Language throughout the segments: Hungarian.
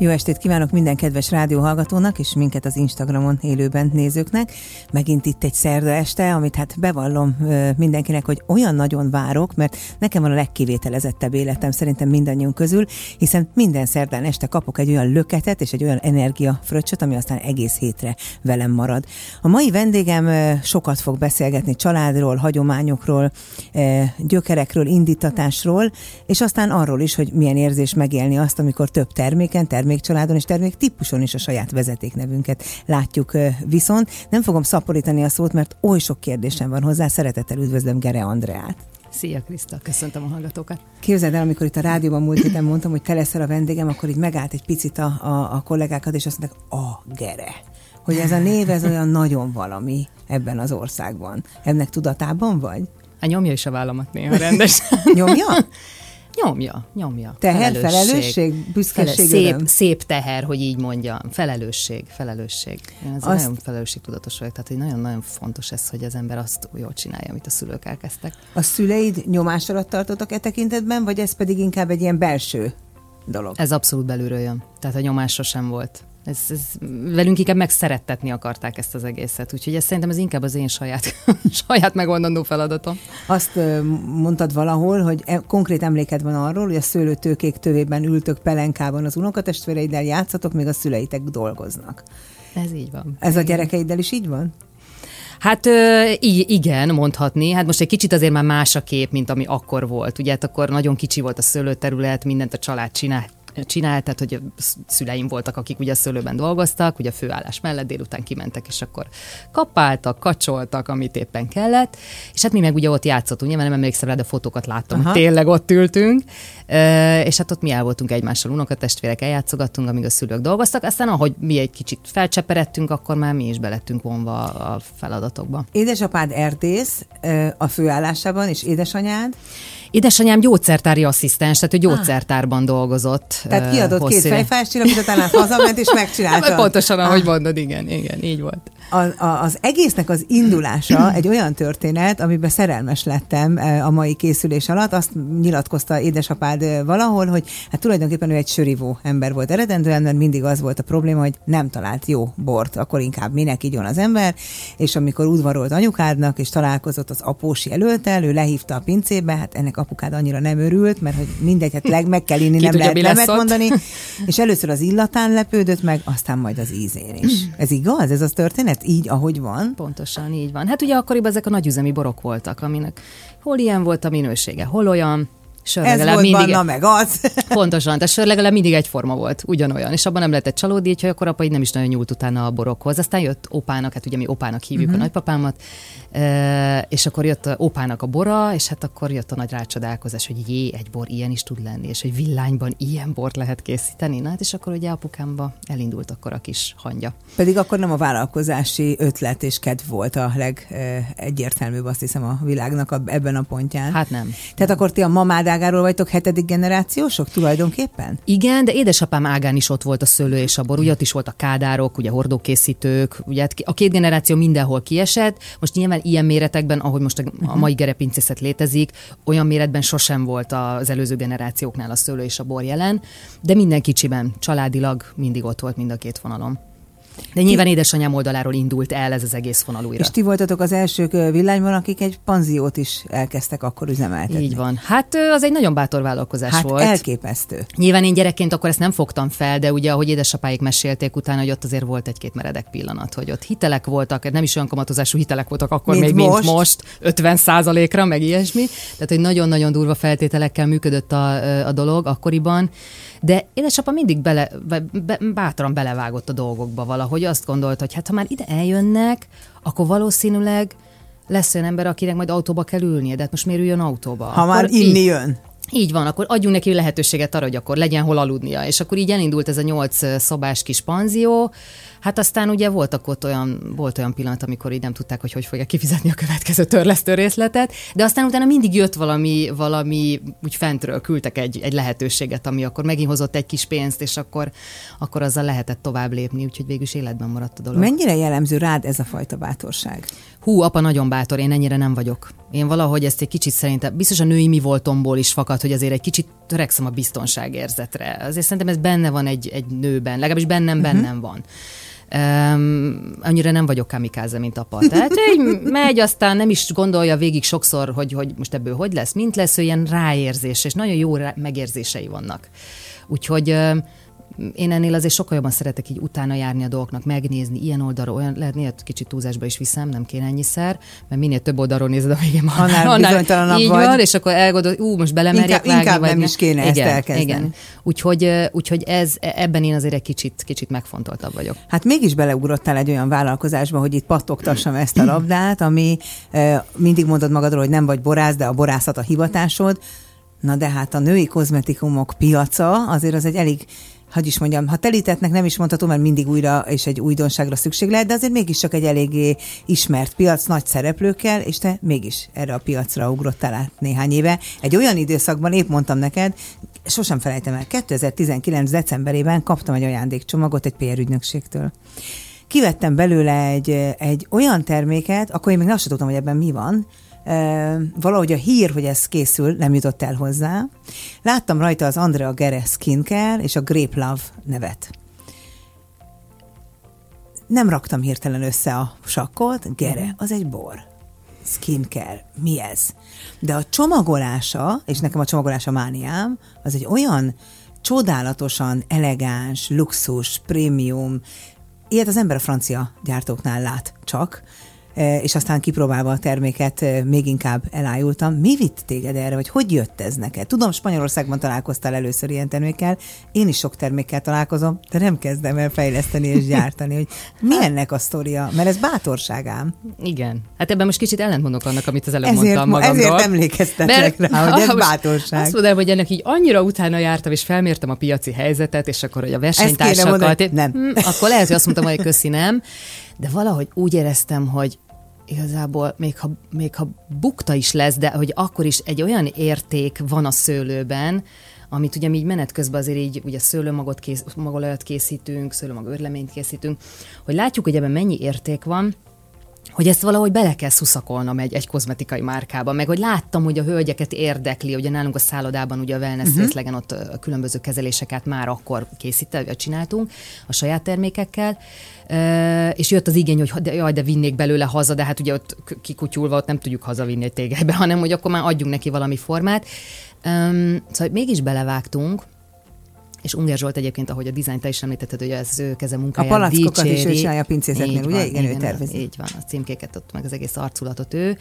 Jó estét kívánok minden kedves rádióhallgatónak és minket az Instagramon élőben nézőknek. Megint itt egy szerda este, amit hát bevallom mindenkinek, hogy olyan nagyon várok, mert nekem van a legkivételezettebb életem szerintem mindannyiunk közül, hiszen minden szerdán este kapok egy olyan löketet és egy olyan energiafröccsöt, ami aztán egész hétre velem marad. A mai vendégem sokat fog beszélgetni családról, hagyományokról, gyökerekről, indítatásról, és aztán arról is, hogy milyen érzés megélni azt, amikor több terméken, terméken termékcsaládon és terméktípuson is a saját vezetéknevünket látjuk viszont. Nem fogom szaporítani a szót, mert oly sok kérdésem van hozzá. Szeretettel üdvözlöm Gere Andreát. Szia Kriszta, köszöntöm a hallgatókat. Képzeld el, amikor itt a rádióban múlt héten mondtam, hogy te leszel a vendégem, akkor így megállt egy picit a, a, a kollégákat, és azt mondták, a Gere. Hogy ez a név, ez olyan nagyon valami ebben az országban. Ennek tudatában vagy? A nyomja is a vállamat néha rendesen. nyomja? Nyomja, nyomja. Teher, felelősség, felelősség büszkeség, szép, szép teher, hogy így mondjam. Felelősség, felelősség. Én ez azt... nagyon felelősségtudatos vagyok, tehát hogy nagyon-nagyon fontos ez, hogy az ember azt jól csinálja, amit a szülők elkezdtek. A szüleid nyomás alatt tartottak e tekintetben, vagy ez pedig inkább egy ilyen belső dolog? Ez abszolút belülről jön. Tehát a nyomás sosem volt. Ez, ez, velünk inkább megszerettetni akarták ezt az egészet, úgyhogy ez szerintem ez inkább az én saját, saját megoldandó feladatom. Azt mondtad valahol, hogy e, konkrét emléked van arról, hogy a szőlőtőkék tövében ültök pelenkában az unokatestvéreiddel játszatok, még a szüleitek dolgoznak. Ez így van. Ez a gyerekeiddel is így van? Hát így, igen, mondhatni. Hát most egy kicsit azért már más a kép, mint ami akkor volt. Ugye hát akkor nagyon kicsi volt a szőlőterület, mindent a család csinált csinált, tehát hogy a szüleim voltak, akik ugye a szőlőben dolgoztak, ugye a főállás mellett délután kimentek, és akkor kapáltak, kacsoltak, amit éppen kellett, és hát mi meg ugye ott játszottunk, nyilván nem emlékszem rá, de fotókat láttam, Aha. tényleg ott ültünk, és hát ott mi el voltunk egymással, unokatestvérek, eljátszogattunk, amíg a szülők dolgoztak, aztán ahogy mi egy kicsit felcseperedtünk, akkor már mi is belettünk vonva a feladatokba. Édesapád erdész a főállásában, és édesanyád? Édesanyám gyógyszertári asszisztens, tehát ő gyógyszertárban dolgozott. Tehát kiadott két fejfájás csillapot, utána hazament és megcsinálta. Pontosan, ahogy ah. mondod, igen, igen, így volt. A, a, az egésznek az indulása egy olyan történet, amiben szerelmes lettem a mai készülés alatt. Azt nyilatkozta édesapád valahol, hogy hát tulajdonképpen ő egy sörivó ember volt eredendően, mert mindig az volt a probléma, hogy nem talált jó bort, akkor inkább minek igyon az ember, és amikor udvarolt anyukádnak, és találkozott az apósi előttel, ő lehívta a pincébe, hát ennek apukád annyira nem örült, mert hogy mindegy, hát leg meg kell inni, nem tudja, lehet nemet mondani, és először az illatán lepődött meg, aztán majd az ízén is. Ez igaz? Ez az történet? Így, ahogy van? Pontosan így van. Hát ugye akkoriban ezek a nagyüzemi borok voltak, aminek hol ilyen volt a minősége, hol olyan, sör Ez volt mindig, banna, meg az. Pontosan, tehát sör legalább mindig egyforma volt, ugyanolyan, és abban nem lehetett csalódni, hogy akkor apa így nem is nagyon nyúlt utána a borokhoz. Aztán jött opának, hát ugye mi opának hívjuk uh-huh. a mhm. nagypapámat, és akkor jött a opának a bora, és hát akkor jött a nagy rácsodálkozás, hogy jé, egy bor ilyen is tud lenni, és hogy villányban ilyen bort lehet készíteni. Na hát és akkor ugye apukámba elindult akkor a kis hangya. Pedig akkor nem a vállalkozási ötlet és kedv volt a legegyértelműbb, azt hiszem, a világnak a, ebben a pontján. Hát nem. Tehát nem. akkor ti a mamád ágáról vagytok hetedik generációsok tulajdonképpen? Igen, de édesapám ágán is ott volt a szőlő és a bor, ugye ott is volt a kádárok, ugye hordókészítők, ugye hát a két generáció mindenhol kiesett. Most nyilván nyilván ilyen méretekben, ahogy most a, mhm. mai gerepincészet létezik, olyan méretben sosem volt az előző generációknál a szőlő és a bor jelen, de minden kicsiben, családilag mindig ott volt mind a két vonalom. De nyilván ti... édesanyám oldaláról indult el ez az egész vonal újra. És ti voltatok az elsők villányban, akik egy panziót is elkezdtek akkor üzemeltetni. Így van. Hát az egy nagyon bátor vállalkozás hát volt. elképesztő. Nyilván én gyerekként akkor ezt nem fogtam fel, de ugye, ahogy édesapáik mesélték utána, hogy ott azért volt egy-két meredek pillanat, hogy ott hitelek voltak, nem is olyan kamatozású hitelek voltak akkor mint még, most. mint most, 50 százalékra, meg ilyesmi. Tehát, hogy nagyon-nagyon durva feltételekkel működött a, a dolog akkoriban. De édesapa mindig bele, be, bátran belevágott a dolgokba valahogy, azt gondolta, hogy hát ha már ide eljönnek, akkor valószínűleg lesz olyan ember, akinek majd autóba kell ülnie, de hát most miért üljön autóba? Ha akkor már inni így, jön. Így van, akkor adjunk neki lehetőséget arra, hogy akkor legyen hol aludnia. És akkor így elindult ez a nyolc szobás kis panzió, Hát aztán ugye voltak ott olyan, volt olyan pillanat, amikor így nem tudták, hogy hogy fogja kifizetni a következő törlesztő részletet, de aztán utána mindig jött valami, valami úgy fentről küldtek egy, egy lehetőséget, ami akkor megint hozott egy kis pénzt, és akkor, akkor azzal lehetett tovább lépni, úgyhogy végül is életben maradt a dolog. Mennyire jellemző rád ez a fajta bátorság? hú, apa nagyon bátor, én ennyire nem vagyok. Én valahogy ezt egy kicsit szerintem, biztos a női mi voltomból is fakad, hogy azért egy kicsit törekszem a biztonságérzetre. Azért szerintem ez benne van egy, egy nőben, legalábbis bennem, uh-huh. bennem van. Um, annyira nem vagyok kamikáze, mint apa. Tehát így megy, aztán nem is gondolja végig sokszor, hogy, hogy most ebből hogy lesz, mint lesz, ő ilyen ráérzés, és nagyon jó rá, megérzései vannak. Úgyhogy én ennél azért sokkal jobban szeretek így utána járni a dolgoknak, megnézni ilyen oldalról, olyan, lehet kicsit túlzásba is viszem, nem kéne ennyiszer, mert minél több oldalról nézed, a végén annál, annál így vagy. van, és akkor elgondol, ú, most belemerjek inkább, vágni, inkább vagy nem is kéne igen, ezt elkezdeni. Igen. Úgyhogy, úgyhogy ez, ebben én azért egy kicsit, kicsit megfontoltabb vagyok. Hát mégis beleugrottál egy olyan vállalkozásba, hogy itt pattogtassam ezt a labdát, ami mindig mondod magadról, hogy nem vagy borász, de a borászat a hivatásod. Na de hát a női kozmetikumok piaca azért az egy elég hogy is mondjam, ha telítetnek nem is mondhatom, mert mindig újra és egy újdonságra szükség lehet, de azért mégiscsak egy eléggé ismert piac nagy szereplőkkel, és te mégis erre a piacra ugrottál át néhány éve. Egy olyan időszakban, épp mondtam neked, sosem felejtem el, 2019. decemberében kaptam egy ajándékcsomagot egy PR ügynökségtől kivettem belőle egy, egy olyan terméket, akkor én még azt sem tudtam, hogy ebben mi van, valahogy a hír, hogy ez készül, nem jutott el hozzá. Láttam rajta az Andrea Gere Skincare és a Grape Love nevet. Nem raktam hirtelen össze a sakkot, Gere, mhm. az egy bor. Skincare, mi ez? De a csomagolása, és nekem a csomagolása mániám, az egy olyan csodálatosan elegáns, luxus, prémium, ilyet az ember a francia gyártóknál lát csak, és aztán kipróbálva a terméket még inkább elájultam. Mi vitt téged erre, vagy hogy jött ez neked? Tudom, Spanyolországban találkoztál először ilyen termékkel, én is sok termékkel találkozom, de nem kezdem el fejleszteni és gyártani, hogy mi hát- ennek a sztoria, mert ez bátorságám. Igen. Hát ebben most kicsit ellentmondok annak, amit az előbb ezért, mondtam magamról. Ezért emlékeztetek mert, rá, hogy ez bátorság. Azt mondom, hogy ennek így annyira utána jártam, és felmértem a piaci helyzetet, és akkor, hogy a versenytársakat... Nem. Hm, akkor lehet, hogy azt mondtam, hogy köszi, nem. De valahogy úgy éreztem, hogy igazából még ha, még ha bukta is lesz, de hogy akkor is egy olyan érték van a szőlőben, amit ugye mi így menet közben azért így ugye szőlőmagot kész, magolajat készítünk, szőlőmag örleményt készítünk, hogy látjuk, hogy ebben mennyi érték van, hogy ezt valahogy bele kell szuszakolnom egy, egy kozmetikai márkába, meg hogy láttam, hogy a hölgyeket érdekli, ugye nálunk a szállodában ugye a wellness uh-huh. részlegen ott a különböző kezeléseket már akkor készített, csináltunk a saját termékekkel, és jött az igény, hogy de, jaj, de vinnék belőle haza, de hát ugye ott kikutyulva ott nem tudjuk hazavinni egy tégelybe, hanem hogy akkor már adjunk neki valami formát. Um, szóval mégis belevágtunk, és Unger Zsolt egyébként, ahogy a dizájnt te is említetted, hogy az ő keze munkáját A palackokat is ő csinálja a pincészetnél, ugye? Igen, igen, ő tervezi. Így van, a címkéket ott, meg az egész arculatot ő.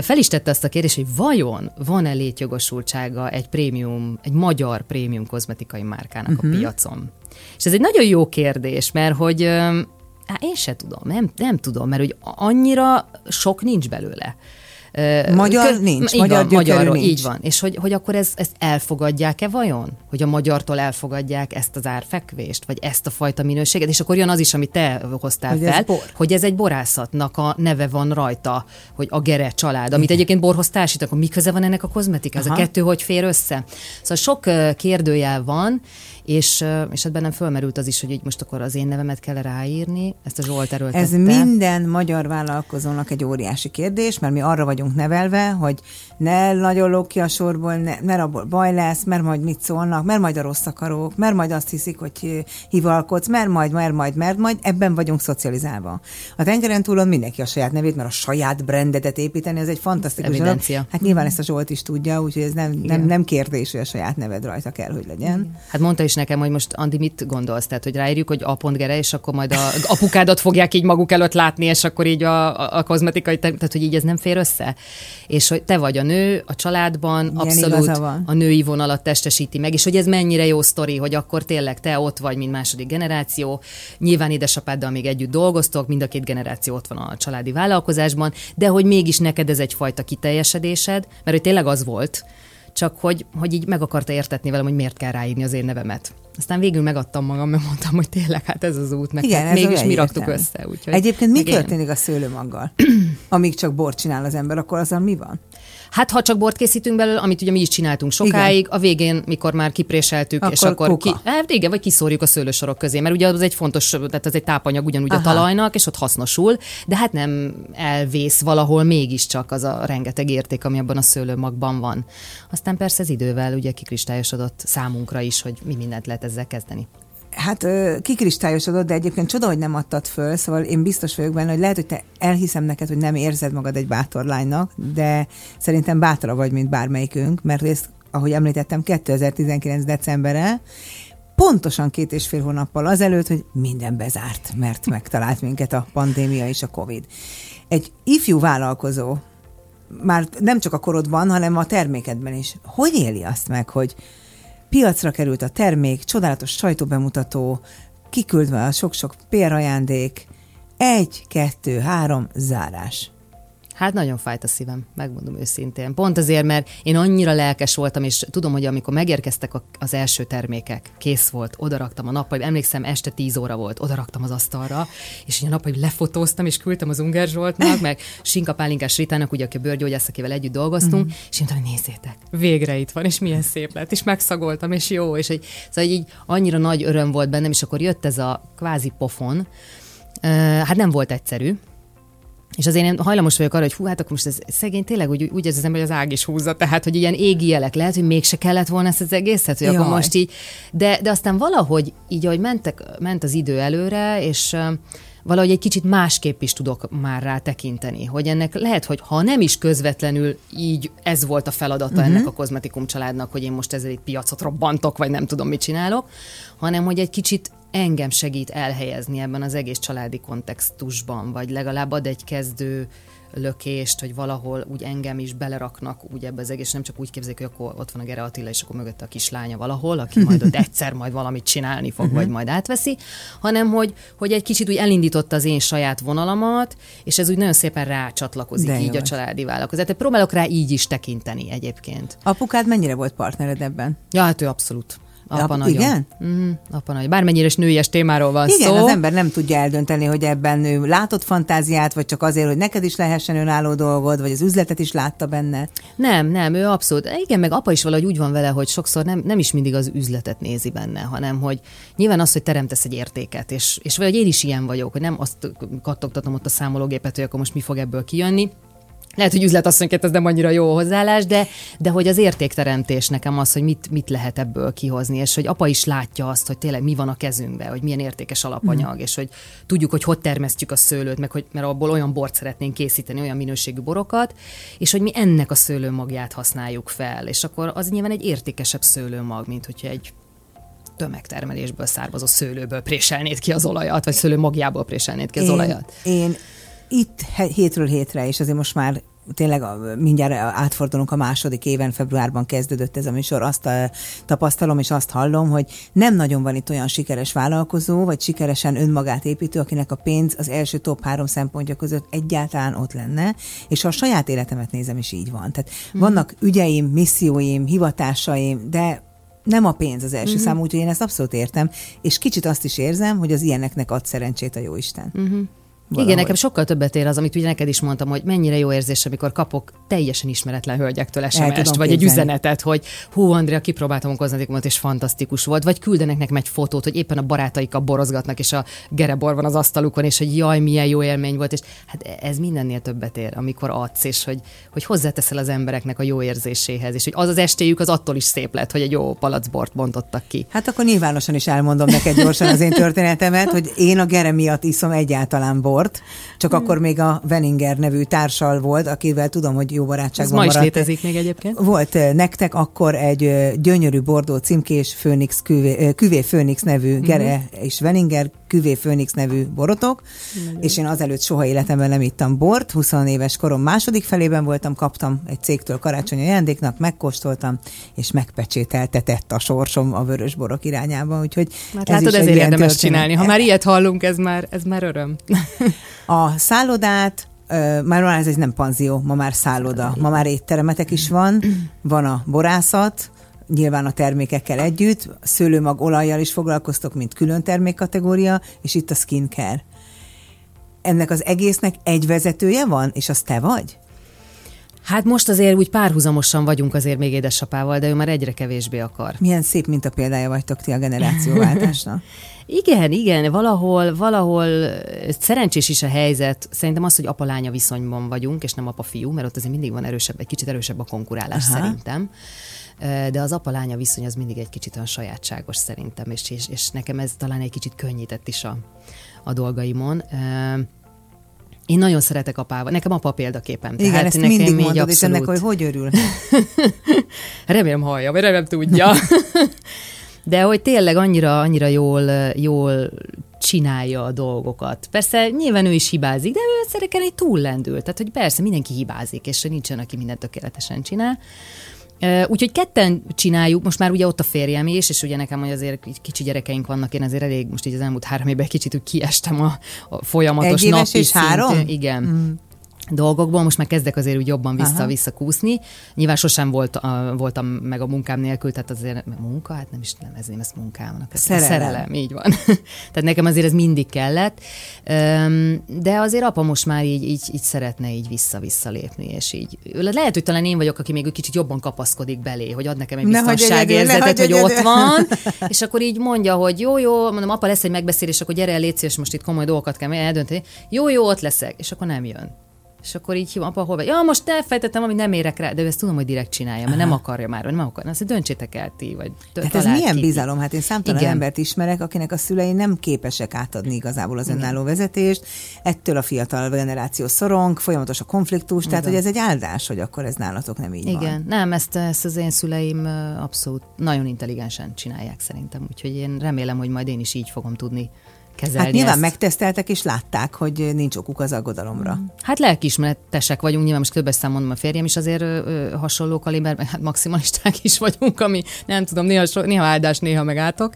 Fel is tette azt a kérdést, hogy vajon van-e létjogosultsága egy prémium, egy magyar prémium kozmetikai márkának uh-huh. a mhm. piacon? És ez egy nagyon jó kérdés, mert hogy hát én se tudom, nem, nem tudom, mert hogy annyira sok nincs belőle. Magyar Kö, nincs, így magyar van, magyarról, nincs. Így van. És hogy, hogy akkor ez, ezt elfogadják-e vajon? Hogy a magyartól elfogadják ezt az árfekvést, vagy ezt a fajta minőséget, és akkor jön az is, amit te hoztál hogy fel, ez bor. hogy ez egy borászatnak a neve van rajta, hogy a Gere család, amit Igen. egyébként borhoz társítanak, akkor mi köze van ennek a kozmetika? Ez a kettő hogy fér össze? Szóval sok kérdőjel van, és, és hát bennem fölmerült az is, hogy így most akkor az én nevemet kell ráírni, ezt a Zsolt erőltette. Ez minden magyar vállalkozónak egy óriási kérdés, mert mi arra vagyunk nevelve, hogy ne nagyon lók ki a sorból, ne, mert abból baj lesz, mert majd mit szólnak, mert majd a rossz akarók, mert majd azt hiszik, hogy hivalkodsz, mert majd, mert majd, mert majd, ebben vagyunk szocializálva. A tengeren túlon mindenki a saját nevét, mert a saját brandedet építeni, ez egy fantasztikus dolog. Hát nyilván ezt a Zsolt is tudja, úgyhogy ez nem, nem, nem kérdés, hogy a saját neved rajta kell, hogy legyen. Hát mondta is nekem, hogy most Andi mit gondolsz? Tehát, hogy ráírjuk, hogy a.gere, és akkor majd a apukádat fogják így maguk előtt látni, és akkor így a, a, a kozmetikai, tehát hogy így ez nem fér össze. És hogy te vagy a nő a családban, Igen, abszolút a női vonalat testesíti meg, és hogy ez mennyire jó sztori, hogy akkor tényleg te ott vagy, mint második generáció, nyilván édesapáddal még együtt dolgoztok, mind a két generáció ott van a családi vállalkozásban, de hogy mégis neked ez egyfajta kiteljesedésed, mert hogy tényleg az volt, csak hogy, hogy így meg akarta értetni velem, hogy miért kell ráírni az én nevemet. Aztán végül megadtam magam, mert mondtam, hogy tényleg hát ez az út, meg Igen, hát mégis mi raktuk össze. Úgyhogy Egyébként mi meg én- történik a szőlőmaggal? Amíg csak bort csinál az ember, akkor azzal mi van? Hát ha csak bort készítünk belőle, amit ugye mi is csináltunk sokáig, igen. a végén, mikor már kipréseltük, Akkor és akkor ki, kuka. hát igen, vagy kiszórjuk a szőlősorok közé, mert ugye az egy fontos, tehát az egy tápanyag ugyanúgy Aha. a talajnak, és ott hasznosul, de hát nem elvész valahol mégiscsak az a rengeteg érték, ami abban a szőlőmagban van. Aztán persze ez idővel ugye kikristályosodott számunkra is, hogy mi mindent lehet ezzel kezdeni. Hát kikristályosodott, de egyébként csoda, hogy nem adtad föl, szóval én biztos vagyok benne, hogy lehet, hogy te elhiszem neked, hogy nem érzed magad egy bátor lánynak, de szerintem bátra vagy, mint bármelyikünk, mert ezt, ahogy említettem, 2019. decemberre, pontosan két és fél hónappal azelőtt, hogy minden bezárt, mert megtalált minket a pandémia és a Covid. Egy ifjú vállalkozó, már nem csak a korodban, hanem a termékedben is. Hogy éli azt meg, hogy piacra került a termék, csodálatos sajtóbemutató, kiküldve a sok-sok pérajándék, egy, kettő, három, zárás. Hát nagyon fájt a szívem, megmondom őszintén. Pont azért, mert én annyira lelkes voltam, és tudom, hogy amikor megérkeztek az első termékek, kész volt, odaraktam a nappal, emlékszem, este 10 óra volt, odaraktam az asztalra, és így a nappal lefotóztam, és küldtem az Unger Zsoltnak, meg Sinka Pálinkás Ritának, ugye, aki a bőrgyógyász, akivel együtt dolgoztunk, mm. és mondtam, hogy nézzétek, végre itt van, és milyen szép lett, és megszagoltam, és jó, és egy, szóval így annyira nagy öröm volt bennem, és akkor jött ez a kvázi pofon, hát nem volt egyszerű, és azért én hajlamos vagyok arra, hogy hú, hát akkor most ez szegény tényleg úgy, úgy ez az ember, hogy az ág is húzza, tehát, hogy ilyen égi jelek, lehet, hogy mégse kellett volna ezt az egészet, hogy akkor Jaj. most így, de, de aztán valahogy így, ahogy mentek, ment az idő előre, és valahogy egy kicsit másképp is tudok már rá tekinteni, hogy ennek lehet, hogy ha nem is közvetlenül így ez volt a feladata uh-huh. ennek a kozmetikum családnak, hogy én most ezzel egy piacot robbantok, vagy nem tudom, mit csinálok, hanem hogy egy kicsit engem segít elhelyezni ebben az egész családi kontextusban, vagy legalább ad egy kezdő lökést, hogy valahol úgy engem is beleraknak úgy ebbe az egész, nem csak úgy képzelik, hogy akkor ott van a Gere Attila, és akkor mögötte a kislánya valahol, aki majd ott egyszer majd valamit csinálni fog, vagy majd átveszi, hanem hogy, hogy egy kicsit úgy elindította az én saját vonalamat, és ez úgy nagyon szépen rácsatlakozik De így jó a családi vállalkozás. Tehát próbálok rá így is tekinteni egyébként. Apukád mennyire volt partnered ebben? Ja, hát ő abszolút. Apa Ap- nagyon. igen? Mm, apa nagyon. Bármennyire is nőies témáról van Igen, szó. az ember nem tudja eldönteni, hogy ebben ő látott fantáziát, vagy csak azért, hogy neked is lehessen önálló dolgod, vagy az üzletet is látta benne. Nem, nem, ő abszolút. Igen, meg apa is valahogy úgy van vele, hogy sokszor nem, nem is mindig az üzletet nézi benne, hanem hogy nyilván az, hogy teremtesz egy értéket, és, és vagy én is ilyen vagyok, hogy nem azt kattogtatom ott a számológépet, hogy akkor most mi fog ebből kijönni, lehet, hogy üzletasszonyként ez nem annyira jó hozzáállás, de, de hogy az értékteremtés nekem az, hogy mit, mit lehet ebből kihozni, és hogy apa is látja azt, hogy tényleg mi van a kezünkben, hogy milyen értékes alapanyag, mm. és hogy tudjuk, hogy hogy termesztjük a szőlőt, meg hogy mert abból olyan bort szeretnénk készíteni, olyan minőségű borokat, és hogy mi ennek a szőlőmagját használjuk fel, és akkor az nyilván egy értékesebb szőlőmag, mint hogyha egy tömegtermelésből származó szőlőből préselnéd ki az olajat, vagy szőlőmagjából préselnéd ki az én, olajat. Én itt hétről hétre, és azért most már tényleg mindjárt átfordulunk a második éven, februárban kezdődött ez a műsor, azt tapasztalom és azt hallom, hogy nem nagyon van itt olyan sikeres vállalkozó, vagy sikeresen önmagát építő, akinek a pénz az első top három szempontja között egyáltalán ott lenne, és ha a saját életemet nézem is így van. Tehát mm. vannak ügyeim, misszióim, hivatásaim, de nem a pénz az első mm-hmm. számú, úgyhogy én ezt abszolút értem, és kicsit azt is érzem, hogy az ilyeneknek ad szerencsét a jóisten. Mm-hmm. Valahogy. Igen, nekem sokkal többet ér az, amit ugye neked is mondtam, hogy mennyire jó érzés, amikor kapok teljesen ismeretlen hölgyektől SMS-t, vagy egy üzenetet, hogy hú, Andrea, kipróbáltam a kozmetikumot, és fantasztikus volt, vagy küldenek nekem egy fotót, hogy éppen a barátaikkal borozgatnak, és a gerebor van az asztalukon, és hogy jaj, milyen jó élmény volt, és hát ez mindennél többet ér, amikor adsz, és hogy, hogy hozzáteszel az embereknek a jó érzéséhez, és hogy az az estéjük az attól is szép lett, hogy egy jó palacbort bontottak ki. Hát akkor nyilvánosan is elmondom neked gyorsan az én történetemet, hogy én a Gere miatt iszom egyáltalán bort, csak hmm. akkor még a Veninger nevű társal volt, akivel tudom, hogy jó barátságban Ez ma is maradt. létezik még egyébként. Volt nektek akkor egy gyönyörű bordó címkés Phoenix küvé, küvé Phoenix nevű Gere és Veninger küvé Phoenix nevű borotok, és én azelőtt soha életemben nem ittam bort, 20 éves korom második felében voltam, kaptam egy cégtől karácsonyi ajándéknak, megkóstoltam, és megpecsételtetett a sorsom a vörös borok irányába, úgyhogy Hát ez látod, is ezért érdemes történet. csinálni. Ha már ilyet hallunk, ez már, ez már öröm. A szállodát, már már ez egy nem panzió, ma már szálloda, ma már étteremetek is van, van a borászat, nyilván a termékekkel együtt, szőlőmag olajjal is foglalkoztok, mint külön termékkategória, és itt a skincare. Ennek az egésznek egy vezetője van, és az te vagy? Hát most azért úgy párhuzamosan vagyunk azért még édesapával, de ő már egyre kevésbé akar. Milyen szép mint a példája vagytok ti a generációváltásnak. Igen, igen, valahol, valahol szerencsés is a helyzet. Szerintem az, hogy apa-lánya viszonyban vagyunk, és nem apa-fiú, mert ott azért mindig van erősebb, egy kicsit erősebb a konkurálás Aha. szerintem. De az apa-lánya viszony az mindig egy kicsit olyan sajátságos szerintem, és, és, és nekem ez talán egy kicsit könnyített is a, a dolgaimon. Én nagyon szeretek apával. Nekem apa példaképem. Igen, Tehát ezt nekem mindig mondod, abszolút... és ennek, hogy hogy örül? remélem hallja, vagy remélem tudja. De hogy tényleg annyira, annyira jól, jól csinálja a dolgokat. Persze nyilván ő is hibázik, de ő egyszerűen egy túllendül. Tehát, hogy persze mindenki hibázik, és nincsen, aki mindent tökéletesen csinál. Úgyhogy ketten csináljuk, most már ugye ott a férjem is, és ugye nekem hogy azért kicsi gyerekeink vannak, én azért elég most így az elmúlt három évben kicsit úgy kiestem a, a folyamatos Egy napi és három? Igen. Mm dolgokból, most már kezdek azért úgy jobban vissza-vissza kúszni. Nyilván sosem volt, a, voltam meg a munkám nélkül, tehát azért munka, hát nem is nevezném ezt munkámnak. Szerelem. Szerelem, így van. tehát nekem azért ez mindig kellett. De azért apa most már így, így, így szeretne így vissza-vissza lépni, és így lehet, hogy talán én vagyok, aki még egy kicsit jobban kapaszkodik belé, hogy ad nekem egy biztonságérzetet, hogy ott van, és akkor így mondja, hogy jó, jó, mondom, apa lesz egy megbeszélés, akkor gyere el, légy és most itt komoly dolgokat kell eldönteni. Jó, jó, ott leszek, és akkor nem jön és akkor így hívom, apa, hol vagy? Ja, most elfejtettem, amit nem érek rá, de ő ezt tudom, hogy direkt csinálja, mert Aha. nem akarja már, nem akarja. Azt döntsétek el ti, vagy Tehát ez milyen ki. bizalom? Hát én számtalan Igen. embert ismerek, akinek a szülei nem képesek átadni igazából az önálló vezetést, ettől a fiatal generáció szorong, folyamatos a konfliktus, Igen. tehát hogy ez egy áldás, hogy akkor ez nálatok nem így Igen, van. nem, ezt, ezt az én szüleim abszolút nagyon intelligensen csinálják szerintem, úgyhogy én remélem, hogy majd én is így fogom tudni kezelni Hát nyilván ezt. megteszteltek és látták, hogy nincs okuk az aggodalomra. Hát lelkiismeretesek vagyunk, nyilván most többes szám mondom, a férjem is azért ö, ö, hasonló kaliber, hát maximalisták is vagyunk, ami nem tudom, néha, so, néha áldás, néha megálltok.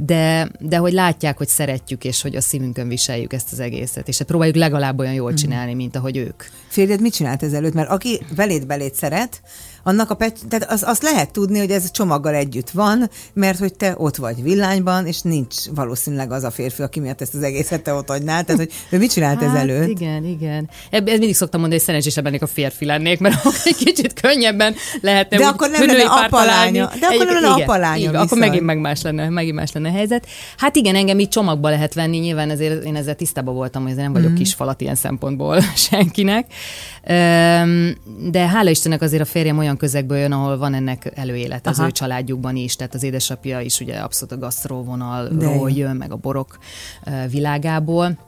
De, de hogy látják, hogy szeretjük, és hogy a szívünkön viseljük ezt az egészet, és hát próbáljuk legalább olyan jól mhm. csinálni, mint ahogy ők. Férjed mit csinált ezelőtt? Mert aki velét belét szeret, annak a pet, tehát az, azt lehet tudni, hogy ez csomaggal együtt van, mert hogy te ott vagy villányban, és nincs valószínűleg az a férfi, aki miatt ezt az egészet te ott agynál. Tehát, hogy ő mit csinált hát, ezelőtt? Igen, igen. Ebben mindig szoktam mondani, hogy szerencsésebb lennék a férfi lennék, mert egy kicsit könnyebben lehetne De akkor nem lenne apalánya. De akkor nem lenne apalánya. Akkor megint meg más lenne, megint más lenne a helyzet. Hát igen, engem így csomagba lehet venni, nyilván ezért én ezzel tisztában voltam, hogy nem vagyok mm. kis falat ilyen szempontból senkinek. De hála Istennek azért a férjem olyan közegből jön, ahol van ennek előélet az Aha. ő családjukban is, tehát az édesapja is ugye abszolút a gasztróvonalról jön, meg a borok világából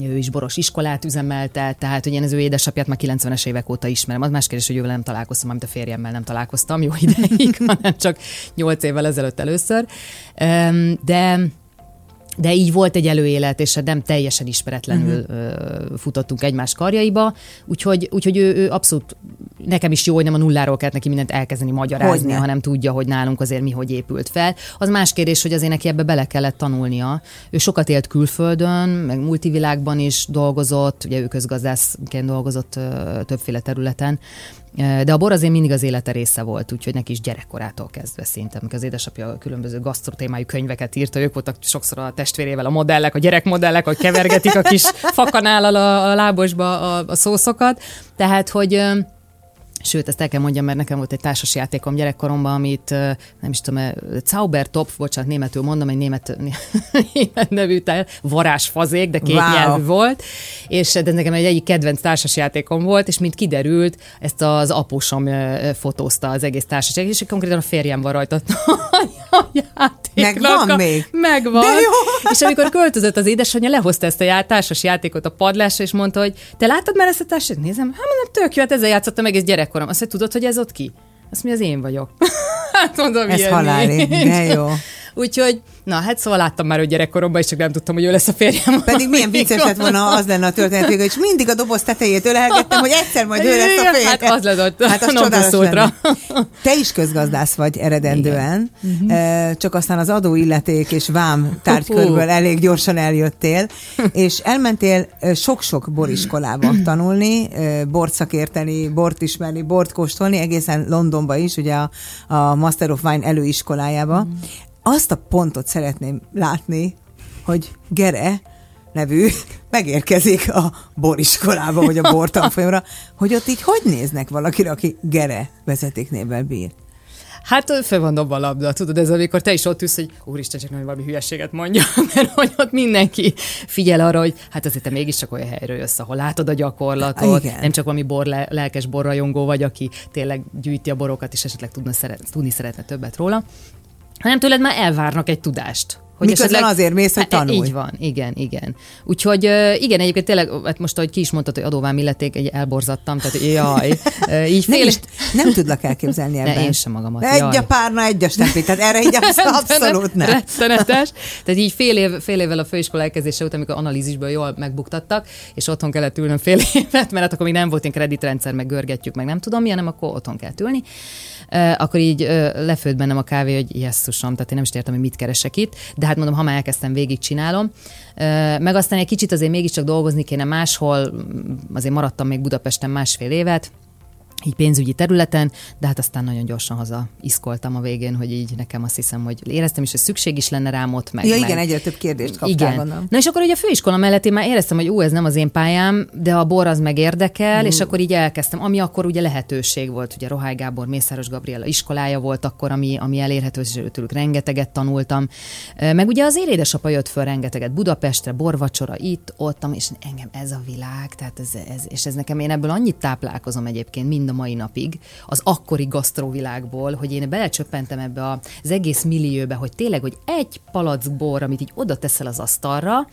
ő is boros iskolát üzemeltet, tehát hogy én az ő édesapját már 90-es évek óta ismerem. Az más kérdés, hogy ővel nem találkoztam, amit a férjemmel nem találkoztam jó ideig, hanem csak 8 évvel ezelőtt először. De de így volt egy előélet, és nem teljesen ismeretlenül uh-huh. futottunk egymás karjaiba, úgyhogy, úgyhogy ő, ő abszolút nekem is jó, hogy nem a nulláról kellett neki mindent elkezdeni magyarázni, Hogyne. hanem tudja, hogy nálunk azért mi hogy épült fel. Az más kérdés, hogy azért neki ebbe bele kellett tanulnia. Ő sokat élt külföldön, meg multivilágban is dolgozott, ugye ő közgazdászként dolgozott többféle területen, de a bor azért mindig az élete része volt, úgyhogy neki is gyerekkorától kezdve szinte, amikor az édesapja különböző gasztrotémájú könyveket írta, ők voltak sokszor a testvérével a modellek, a gyerekmodellek, hogy kevergetik a kis fakanállal a, a lábosba a, a szószokat. Tehát, hogy Sőt, ezt el kell mondjam, mert nekem volt egy társas játékom gyerekkoromban, amit nem is tudom, Zaubertopf, bocsánat, németül mondom, egy német, német nevű varázsfazék, de két wow. nyelvű volt, és de nekem egy egyik kedvenc társas játékom volt, és mint kiderült, ezt az apósom fotózta az egész társas és konkrétan a férjem van rajta a Megvan még? Megvan. De jó. És amikor költözött az édesanyja, lehozta ezt a társas játékot a padlásra, és mondta, hogy te láttad már ezt a társas? Nézem, hát mondom, tök jó, hát ezzel játszottam egész gyerek gyerekkorom. Azt mondja, tudod, hogy ez ott ki? Azt mi az én vagyok. hát mondom, Ez haláli, de jó. Úgyhogy, na hát szóval láttam már, hogy gyerekkoromban, és csak nem tudtam, hogy ő lesz a férjem. Pedig milyen vicces lett volna, az lenne a történet, és mindig a doboz tetejét ölelgettem, hogy egyszer majd ő lesz a férjem. Hát az lett hát az csodálatos Te is közgazdász vagy eredendően, Igen. csak aztán az adóilleték és vám tárgykörből elég gyorsan eljöttél, és elmentél sok-sok boriskolába tanulni, bort szakérteni, bort ismerni, bort kóstolni, egészen Londonba is, ugye a, a Master of Wine előiskolájába. Mm. Azt a pontot szeretném látni, hogy Gere nevű megérkezik a boriskolába, vagy a bortanfolyamra, hogy ott így hogy néznek valakire, aki Gere vezetéknévvel bír? Hát föl van dobva a labda, tudod, ez amikor te is ott ülsz, hogy úristen, csak nem valami hülyeséget mondja, mert hogy ott mindenki figyel arra, hogy hát azért te mégiscsak olyan helyről jössz, ahol látod a gyakorlatot, Igen. nem csak valami bor, lelkes borrajongó vagy, aki tényleg gyűjti a borokat, és esetleg tudna szeret, tudni szeretne többet róla, hanem tőled már elvárnak egy tudást. Hogy Miközben esetleg, azért mész, hogy hát, tanulj. Így van, igen, igen. Úgyhogy igen, egyébként tényleg, hát most, ahogy ki is mondtad, hogy adóvám illeték, egy elborzattam, tehát jaj, így fél... nem, is, nem tudlak elképzelni ebben. Ne, én sem magamat. Egy jaj. a párna, egy a stempli, tehát erre így abszolút nem. Rettenetes. Tehát így fél, év, fél évvel a főiskola elkezdése után, amikor analízisből jól megbuktattak, és otthon kellett ülnöm fél évet, mert hát akkor még nem volt ilyen kreditrendszer, meg görgetjük, meg nem tudom milyen, hanem akkor otthon kell ülni akkor így lefőtt bennem a kávé, hogy jesszusom, tehát én nem is értem, hogy mit keresek itt, de hát mondom, ha már elkezdtem, végig csinálom. Meg aztán egy kicsit azért mégiscsak dolgozni kéne máshol, azért maradtam még Budapesten másfél évet, így pénzügyi területen, de hát aztán nagyon gyorsan haza iszkoltam a végén, hogy így nekem azt hiszem, hogy éreztem is, hogy szükség is lenne rám ott. Meg, ja, meg. igen, egyre több kérdést kaptál, igen. Gondolom. Na és akkor ugye a főiskola mellett én már éreztem, hogy ú, ez nem az én pályám, de a bor az meg érdekel, mm. és akkor így elkezdtem, ami akkor ugye lehetőség volt, ugye Rohály Gábor, Mészáros Gabriela iskolája volt akkor, ami, ami elérhető, és tőlük rengeteget tanultam. Meg ugye az édesapa jött föl rengeteget Budapestre, borvacsora itt, ott, és engem ez a világ, tehát ez, ez, és ez nekem én ebből annyit táplálkozom egyébként mind a mai napig az akkori gasztrovilágból, hogy én belecsöppentem ebbe az egész millióbe, hogy tényleg, hogy egy palack bor, amit így oda teszel az asztalra,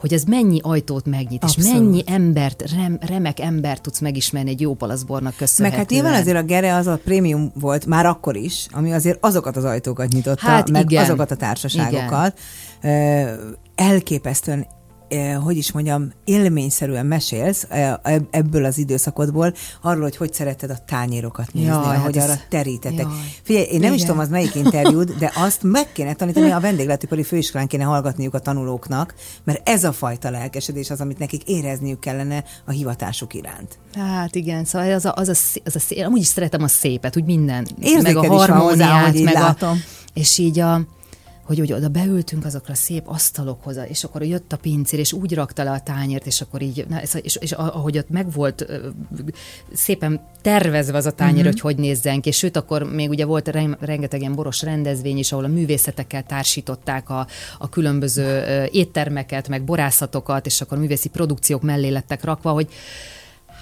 hogy ez mennyi ajtót megnyit, Abszolút. és mennyi embert, rem, remek embert tudsz megismerni egy jó palaszbornak köszönhetően. Meg hát nyilván azért a Gere az a prémium volt már akkor is, ami azért azokat az ajtókat nyitotta, hát meg igen. azokat a társaságokat. Igen. Elképesztően hogy is mondjam, élményszerűen mesélsz ebből az időszakodból, arról, hogy hogy szereted a tányérokat nézni, Jaj, ahogy hát arra ez... terítettek. Jaj. Figyelj, én nem Igen. is tudom, az melyik interjút, de azt meg kéne tanítani, a vendéglátóipari főiskolán kéne hallgatniuk a tanulóknak, mert ez a fajta lelkesedés az, amit nekik érezniük kellene a hivatásuk iránt. Hát igen, szóval az a, az a, az a szép, amúgy is szeretem a szépet, úgy minden, Érzéked meg a harmóniát, hozzá, meg látom. a, és így a, hogy, hogy oda beültünk azokra a szép asztalokhoz, és akkor jött a pincér, és úgy rakta le a tányért, és akkor így, na, és, és, és ahogy ott meg volt szépen tervezve az a tányér, uh-huh. hogy hogy nézzen ki, és sőt, akkor még ugye volt rengeteg ilyen boros rendezvény is, ahol a művészetekkel társították a, a különböző éttermeket, meg borászatokat, és akkor művészi produkciók mellé lettek rakva, hogy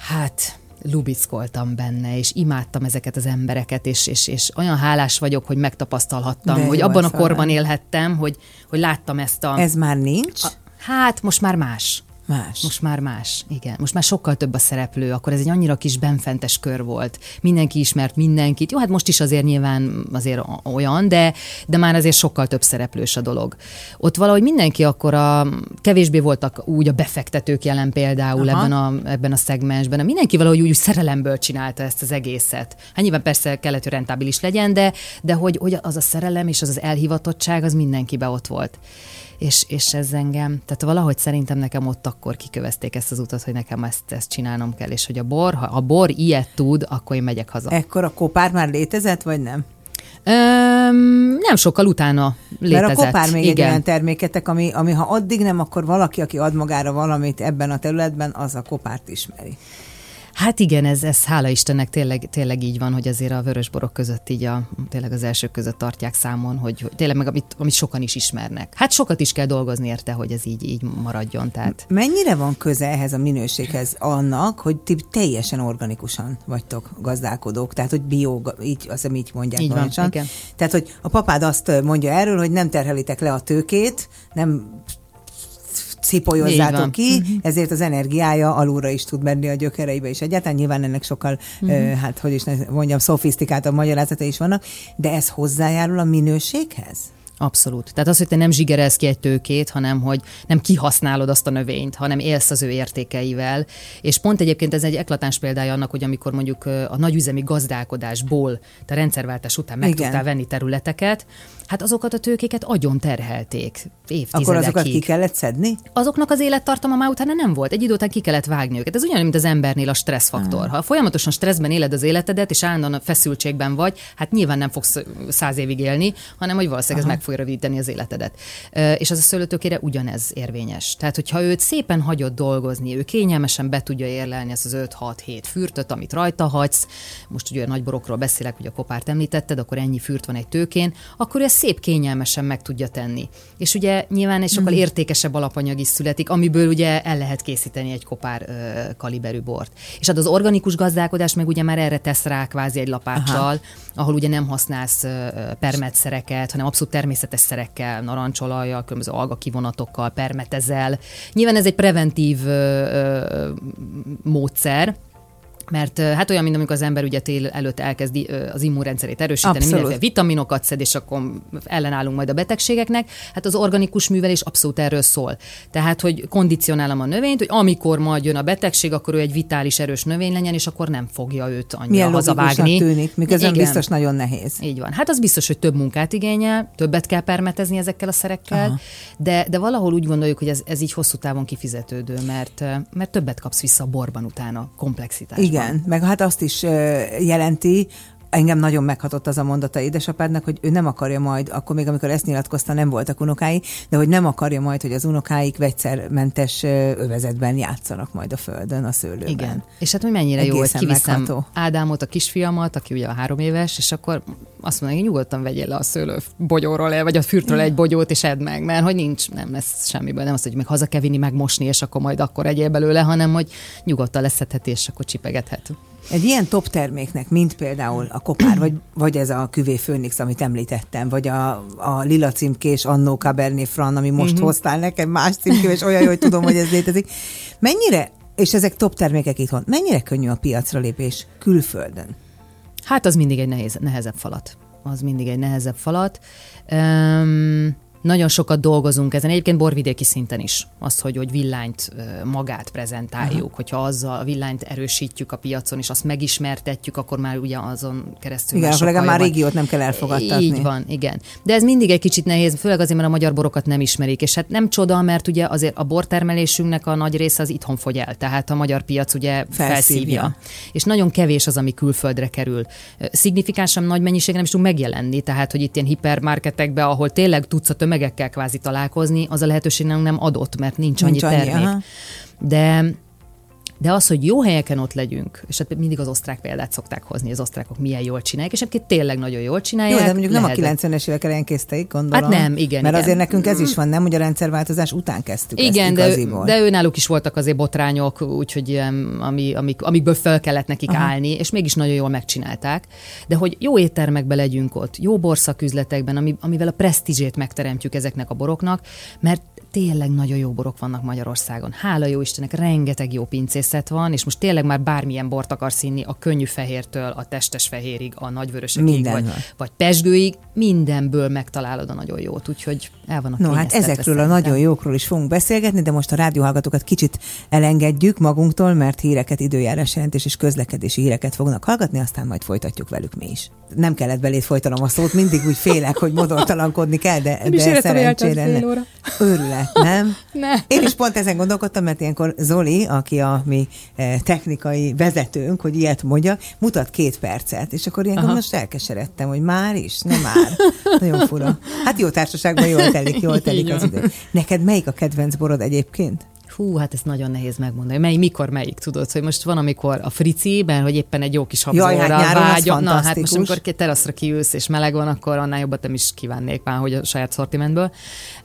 hát lubickoltam benne, és imádtam ezeket az embereket, és, és, és olyan hálás vagyok, hogy megtapasztalhattam, De hogy abban a korban élhettem, hogy, hogy láttam ezt a... Ez már nincs? A, hát most már más. Más. Most már más, igen. Most már sokkal több a szereplő, akkor ez egy annyira kis benfentes kör volt. Mindenki ismert mindenkit. Jó, hát most is azért nyilván azért olyan, de, de már azért sokkal több szereplős a dolog. Ott valahogy mindenki akkor a, kevésbé voltak úgy a befektetők jelen például ebben a, ebben a szegmensben. Mindenki valahogy úgy, úgy szerelemből csinálta ezt az egészet. Hát nyilván persze kellett, hogy rentábilis legyen, de, de hogy, hogy az a szerelem és az az elhivatottság, az mindenkibe ott volt és, és ez engem, tehát valahogy szerintem nekem ott akkor kikövezték ezt az utat, hogy nekem ezt, ezt csinálnom kell, és hogy a bor, ha a bor ilyet tud, akkor én megyek haza. Ekkor a kopár már létezett, vagy nem? Öm, nem sokkal utána létezett. Mert a kopár még Igen. egy olyan terméketek, ami, ami ha addig nem, akkor valaki, aki ad magára valamit ebben a területben, az a kopárt ismeri. Hát igen, ez, ez hála Istennek tényleg, tényleg így van, hogy azért a vörösborok között így a, tényleg az elsők között tartják számon, hogy, hogy tényleg meg amit, amit sokan is ismernek. Hát sokat is kell dolgozni érte, hogy ez így, így maradjon. Tehát. Mennyire van köze ehhez a minőséghez annak, hogy ti teljesen organikusan vagytok gazdálkodók, tehát hogy bio, így, azt így mondják így van, igen. Tehát, hogy a papád azt mondja erről, hogy nem terhelitek le a tőkét, nem szipolyozzátok ki, uh-huh. ezért az energiája alulra is tud menni a gyökereibe, és egyáltalán nyilván ennek sokkal, uh-huh. uh, hát hogy is mondjam, szofisztikáltabb magyarázata is vannak, de ez hozzájárul a minőséghez? Abszolút. Tehát az, hogy te nem zsigerelsz ki egy tőkét, hanem hogy nem kihasználod azt a növényt, hanem élsz az ő értékeivel. És pont egyébként ez egy eklatáns példája annak, hogy amikor mondjuk a nagyüzemi gazdálkodásból, te rendszerváltás után meg Igen. tudtál venni területeket, hát azokat a tőkéket agyon terhelték évtizedekig. Akkor azokat ki kellett szedni? Azoknak az élettartama már utána nem volt. Egy idő után ki kellett vágni őket. Ez ugyanúgy, mint az embernél a stresszfaktor. Ah. Ha folyamatosan stresszben éled az életedet, és állandóan a feszültségben vagy, hát nyilván nem fogsz száz évig élni, hanem hogy valószínűleg Aha. ez meg fogja rövidíteni az életedet. És az a szőlőtőkére ugyanez érvényes. Tehát, hogyha őt szépen hagyod dolgozni, ő kényelmesen be tudja érlelni ezt az 5-6-7 fürtöt, amit rajta hagysz, most ugye a nagyborokról beszélek, hogy a kopárt említetted, akkor ennyi fürt van egy tőkén, akkor ez szép kényelmesen meg tudja tenni. És ugye nyilván egy sokkal mm. értékesebb alapanyag is születik, amiből ugye el lehet készíteni egy kopár ö, kaliberű bort. És hát az organikus gazdálkodás meg ugye már erre tesz rá kvázi egy lapáttal, Aha. ahol ugye nem használsz permetszereket, hanem abszolút természetes szerekkel, narancsolajjal, különböző alga kivonatokkal, permetezel. Nyilván ez egy preventív ö, ö, módszer, mert hát olyan, mint amikor az ember ugye tél előtt elkezdi az immunrendszerét erősíteni, mindenféle vitaminokat szed, és akkor ellenállunk majd a betegségeknek. Hát az organikus művelés abszolút erről szól. Tehát, hogy kondicionálom a növényt, hogy amikor majd jön a betegség, akkor ő egy vitális, erős növény legyen, és akkor nem fogja őt annyira Milyen hazavágni. tűnik, miközben Igen. biztos nagyon nehéz. Így van. Hát az biztos, hogy több munkát igényel, többet kell permetezni ezekkel a szerekkel, de, de valahol úgy gondoljuk, hogy ez, ez így hosszú távon kifizetődő, mert, mert többet kapsz vissza a borban utána, komplexitásban. Igen, igen, meg hát azt is jelenti, engem nagyon meghatott az a mondata édesapádnak, hogy ő nem akarja majd, akkor még amikor ezt nyilatkozta, nem voltak unokái, de hogy nem akarja majd, hogy az unokáik vegyszermentes övezetben játszanak majd a földön, a szőlőben. Igen. És hát hogy mennyire Egészen jó, hogy kiviszem megható. Ádámot, a kisfiamat, aki ugye a három éves, és akkor azt mondja, hogy nyugodtan vegyél le a szőlő bogyóról, vagy a fürtről egy bogyót, és edd meg, mert hogy nincs, nem lesz semmiből, nem azt, hogy meg haza kell vinni, megmosni, és akkor majd akkor egyél belőle, hanem hogy nyugodtan leszedheti, és akkor csipegethet. Egy ilyen top terméknek, mint például a kopár, vagy, vagy ez a küvé Phoenix, amit említettem, vagy a, a lila címkés Annó Cabernet Franc, ami most uh-huh. hoztál nekem más címkő, és olyan jó, hogy tudom, hogy ez létezik. Mennyire, és ezek top termékek itthon, mennyire könnyű a piacra lépés külföldön? Hát az mindig egy nehéz, nehezebb falat. Az mindig egy nehezebb falat. Um, nagyon sokat dolgozunk ezen, egyébként borvidéki szinten is, azt, hogy, hogy villányt magát prezentáljuk, Aha. hogyha azzal a villanyt erősítjük a piacon, és azt megismertetjük, akkor már ugye azon keresztül Igen, akkor már régiót nem kell elfogadtatni. Így van, igen. De ez mindig egy kicsit nehéz, főleg azért, mert a magyar borokat nem ismerik, és hát nem csoda, mert ugye azért a bortermelésünknek a nagy része az itthon fogy el, tehát a magyar piac ugye felszívja. felszívja. És nagyon kevés az, ami külföldre kerül. Szignifikánsan nagy mennyiségben nem is tud megjelenni, tehát hogy itt ilyen hipermarketekben, ahol tényleg tudsz a tömegekkel kvázi találkozni, az a lehetőség nem adott, mert nincs, nincs annyi termék. Annyi, De de az, hogy jó helyeken ott legyünk, és hát mindig az osztrák példát szokták hozni, az osztrákok milyen jól csinálják, és egyébként tényleg nagyon jól csinálják. Jó, de mondjuk lehet, nem a 90-es évek elején kezdték, gondolom. Hát nem, igen. Mert igen. azért nekünk ez is van, nem, hogy a rendszerváltozás után kezdtük Igen, de, de ő náluk is voltak azért botrányok, úgyhogy ami, amik, amikből fel kellett nekik Aha. állni, és mégis nagyon jól megcsinálták. De hogy jó éttermekbe legyünk ott, jó borszaküzletekben, amivel a presztízsét megteremtjük ezeknek a boroknak, mert tényleg nagyon jó borok vannak Magyarországon. Hála jó Istennek, rengeteg jó pincészet van, és most tényleg már bármilyen bort akarsz inni, a könnyű fehértől a testes fehérig, a nagyvörösekig, vagy, vagy pesgőig, mindenből megtalálod a nagyon jót, úgyhogy el van a No, hát ezekről szerintem. a nagyon jókról is fogunk beszélgetni, de most a rádióhallgatókat kicsit elengedjük magunktól, mert híreket, időjárás jelentés és közlekedési híreket fognak hallgatni, aztán majd folytatjuk velük mi is. Nem kellett belét folytanom a szót, mindig úgy félek, hogy modortalankodni kell, de, de szerencsére ne. Őrület, nem? ne. Én is pont ezen gondolkodtam, mert ilyenkor Zoli, aki a mi eh, technikai vezetőnk, hogy ilyet mondja, mutat két percet, és akkor ilyenkor Aha. most elkeseredtem, hogy már is, nem már. Nagyon fura. Hát jó társaságban jól telik, jól telik az idő. Neked melyik a kedvenc borod egyébként? Hú, hát ez nagyon nehéz megmondani. Mely, mikor melyik, tudod, hogy most van, amikor a friciben, hogy éppen egy jó kis habzóra Jaj, hát vágyom. Na, hát most amikor két teraszra kiülsz és meleg van, akkor annál jobbat nem is kívánnék már, hogy a saját szortimentből.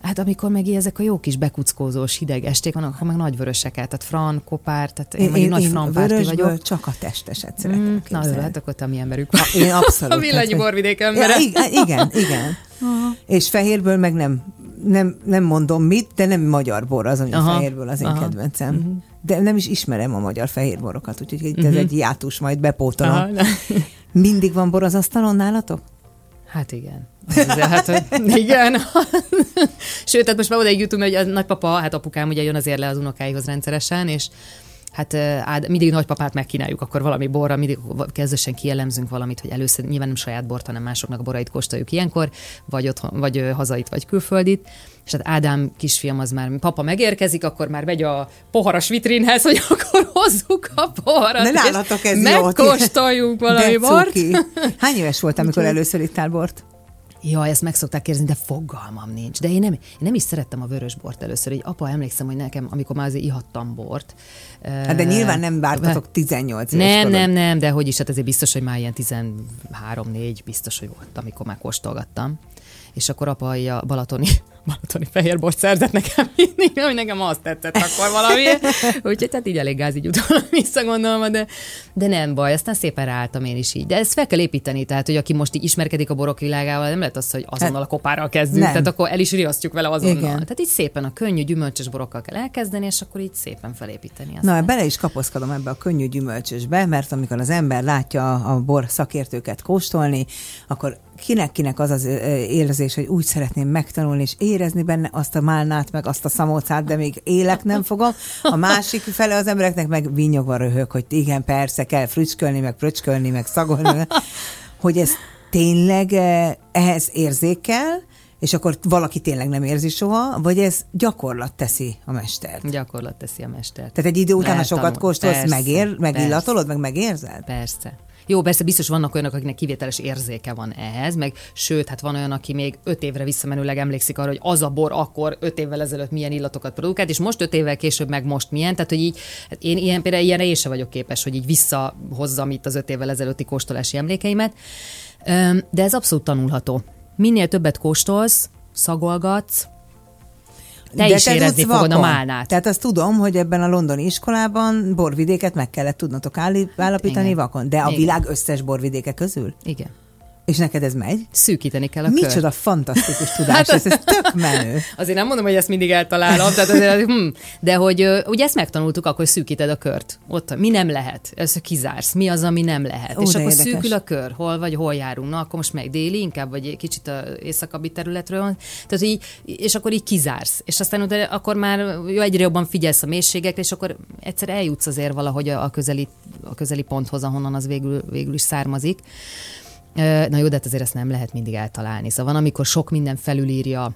Hát amikor meg ezek a jó kis bekuckózós hideg esték vannak, akkor meg nagy vöröseket, tehát fran, kopár, tehát én, én, én nagy fran vagyok. csak a testeset szeretem mm, Na, hát akkor te mi emberük. Én abszolút. a villanyú borvidék embere. Ja, igen, igen. Aha. És fehérből meg nem nem, nem mondom mit, de nem magyar bor az, ami Aha. fehérből az én Aha. kedvencem. Uh-huh. De nem is ismerem a magyar fehérborokat, úgyhogy itt uh-huh. ez egy játus, majd bepótolom. Mindig van bor az asztalon nálatok? Hát igen. Azért, hát, hogy igen. Sőt, tehát most már odaig jutunk, hogy a nagypapa, hát apukám ugye jön azért le az unokáihoz rendszeresen, és hát ád, mindig nagypapát megkínáljuk, akkor valami borra, mindig kezdősen kielemzünk valamit, hogy először nyilván nem saját bort, hanem másoknak a borait kóstoljuk ilyenkor, vagy otthon, vagy hazait, vagy külföldit. És hát Ádám kisfiam az már, papa megérkezik, akkor már megy a poharas vitrinhez, hogy akkor hozzuk a poharat. De nálatok ez Megkóstoljunk valami bort. Hány éves volt, amikor először ittál bort? Ja, ezt meg szokták kérdezni, de fogalmam nincs. De én nem, én nem is szerettem a vörös bort először. Így apa, emlékszem, hogy nekem, amikor már azért ihattam bort. Hát de nyilván nem vártatok 18 éves Nem, nem, nem, de hogy is, hát azért biztos, hogy már ilyen 13-4 biztos, hogy volt, amikor már kóstolgattam. És akkor apa a balatoni balatoni fehérbort szerzett nekem mindig, hogy nekem azt tetszett akkor valami. Úgyhogy tehát így elég gáz így utána visszagondolva, de, de nem baj, aztán szépen ráálltam én is így. De ezt fel kell építeni, tehát hogy aki most így ismerkedik a borok világával, nem lehet az, hogy azonnal a kopárral kezdünk, nem. tehát akkor el is riasztjuk vele azonnal. Igen. Tehát így szépen a könnyű gyümölcsös borokkal kell elkezdeni, és akkor így szépen felépíteni. Aztán. Na, bele is kapaszkodom ebbe a könnyű gyümölcsösbe, mert amikor az ember látja a bor szakértőket kóstolni, akkor kinek-kinek az az érzés, hogy úgy szeretném megtanulni, és érezni benne azt a málnát, meg azt a szamócát, de még élek nem fogom. A másik fele az embereknek meg vinyogva röhög, hogy igen, persze, kell frücskölni, meg fröcskölni, meg szagolni, hogy ez tényleg ehhez érzékel, és akkor valaki tényleg nem érzi soha, vagy ez gyakorlat teszi a mestert? Gyakorlat teszi a mestert. Tehát egy idő után, ha sokat kóstolsz, megér, megillatolod, meg megérzed? Persze. Jó, persze biztos vannak olyanok, akiknek kivételes érzéke van ehhez, meg sőt, hát van olyan, aki még öt évre visszamenőleg emlékszik arra, hogy az a bor akkor öt évvel ezelőtt milyen illatokat produkált, és most öt évvel később meg most milyen. Tehát, hogy így, hát én ilyen, például ilyenre én sem vagyok képes, hogy így visszahozzam itt az öt évvel ezelőtti kóstolási emlékeimet. De ez abszolút tanulható. Minél többet kóstolsz, szagolgatsz, te De is te érezni fogod vakon. a málnát. Tehát azt tudom, hogy ebben a londoni iskolában borvidéket meg kellett tudnotok állapítani Igen. vakon. De a Igen. világ összes borvidéke közül? Igen. És neked ez megy? Szűkíteni kell a Micsoda kört. fantasztikus tudás, hát, ez, ez tök menő. Azért nem mondom, hogy ezt mindig eltalálom, tehát azért, hm, de hogy ugye ezt megtanultuk, akkor szűkíted a kört. Ott mi nem lehet, ezt kizársz, mi az, ami nem lehet. Ó, és akkor érdekes. szűkül a kör, hol vagy hol járunk. Na, akkor most meg déli, inkább, vagy kicsit a északabbi területről van. Tehát így, és akkor így kizársz. És aztán utána, akkor már jó, egyre jobban figyelsz a mélységekre, és akkor egyszer eljutsz azért valahogy a, közeli, a közeli ponthoz, ahonnan az végül, végül is származik. Na jó, de hát azért ezt nem lehet mindig eltalálni. Szóval van, amikor sok minden felülírja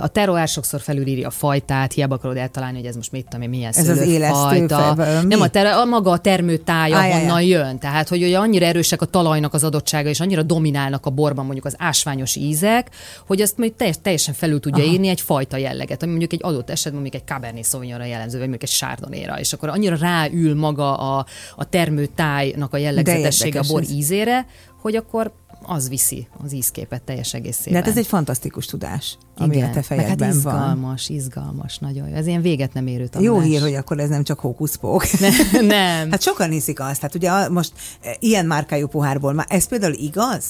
a terroár sokszor felülírja a fajtát, hiába akarod eltalálni, hogy ez most mit tudom én, milyen ez az fajta. Nem a, ter- a maga a termőtája, Áj, honnan áj. jön. Tehát, hogy ugye annyira erősek a talajnak az adottsága, és annyira dominálnak a borban mondjuk az ásványos ízek, hogy azt majd teljesen felül tudja Aha. írni egy fajta jelleget, ami mondjuk egy adott esetben mondjuk egy Cabernet Sauvignonra jellemző, vagy mondjuk egy Chardonnayra, és akkor annyira ráül maga a, a termőtájnak a jellegzetessége a bor ízére, hogy akkor az viszi az ízképet teljes egészében. De hát ez egy fantasztikus tudás, ami Igen, a te fejedben hát izgalmas, van. izgalmas, nagyon jó. Ez ilyen véget nem érő tanulás. Jó hír, hogy akkor ez nem csak hókuszpók. Ne, nem. hát sokan hiszik azt. Hát ugye most e, ilyen márkájú pohárból, már ez például igaz?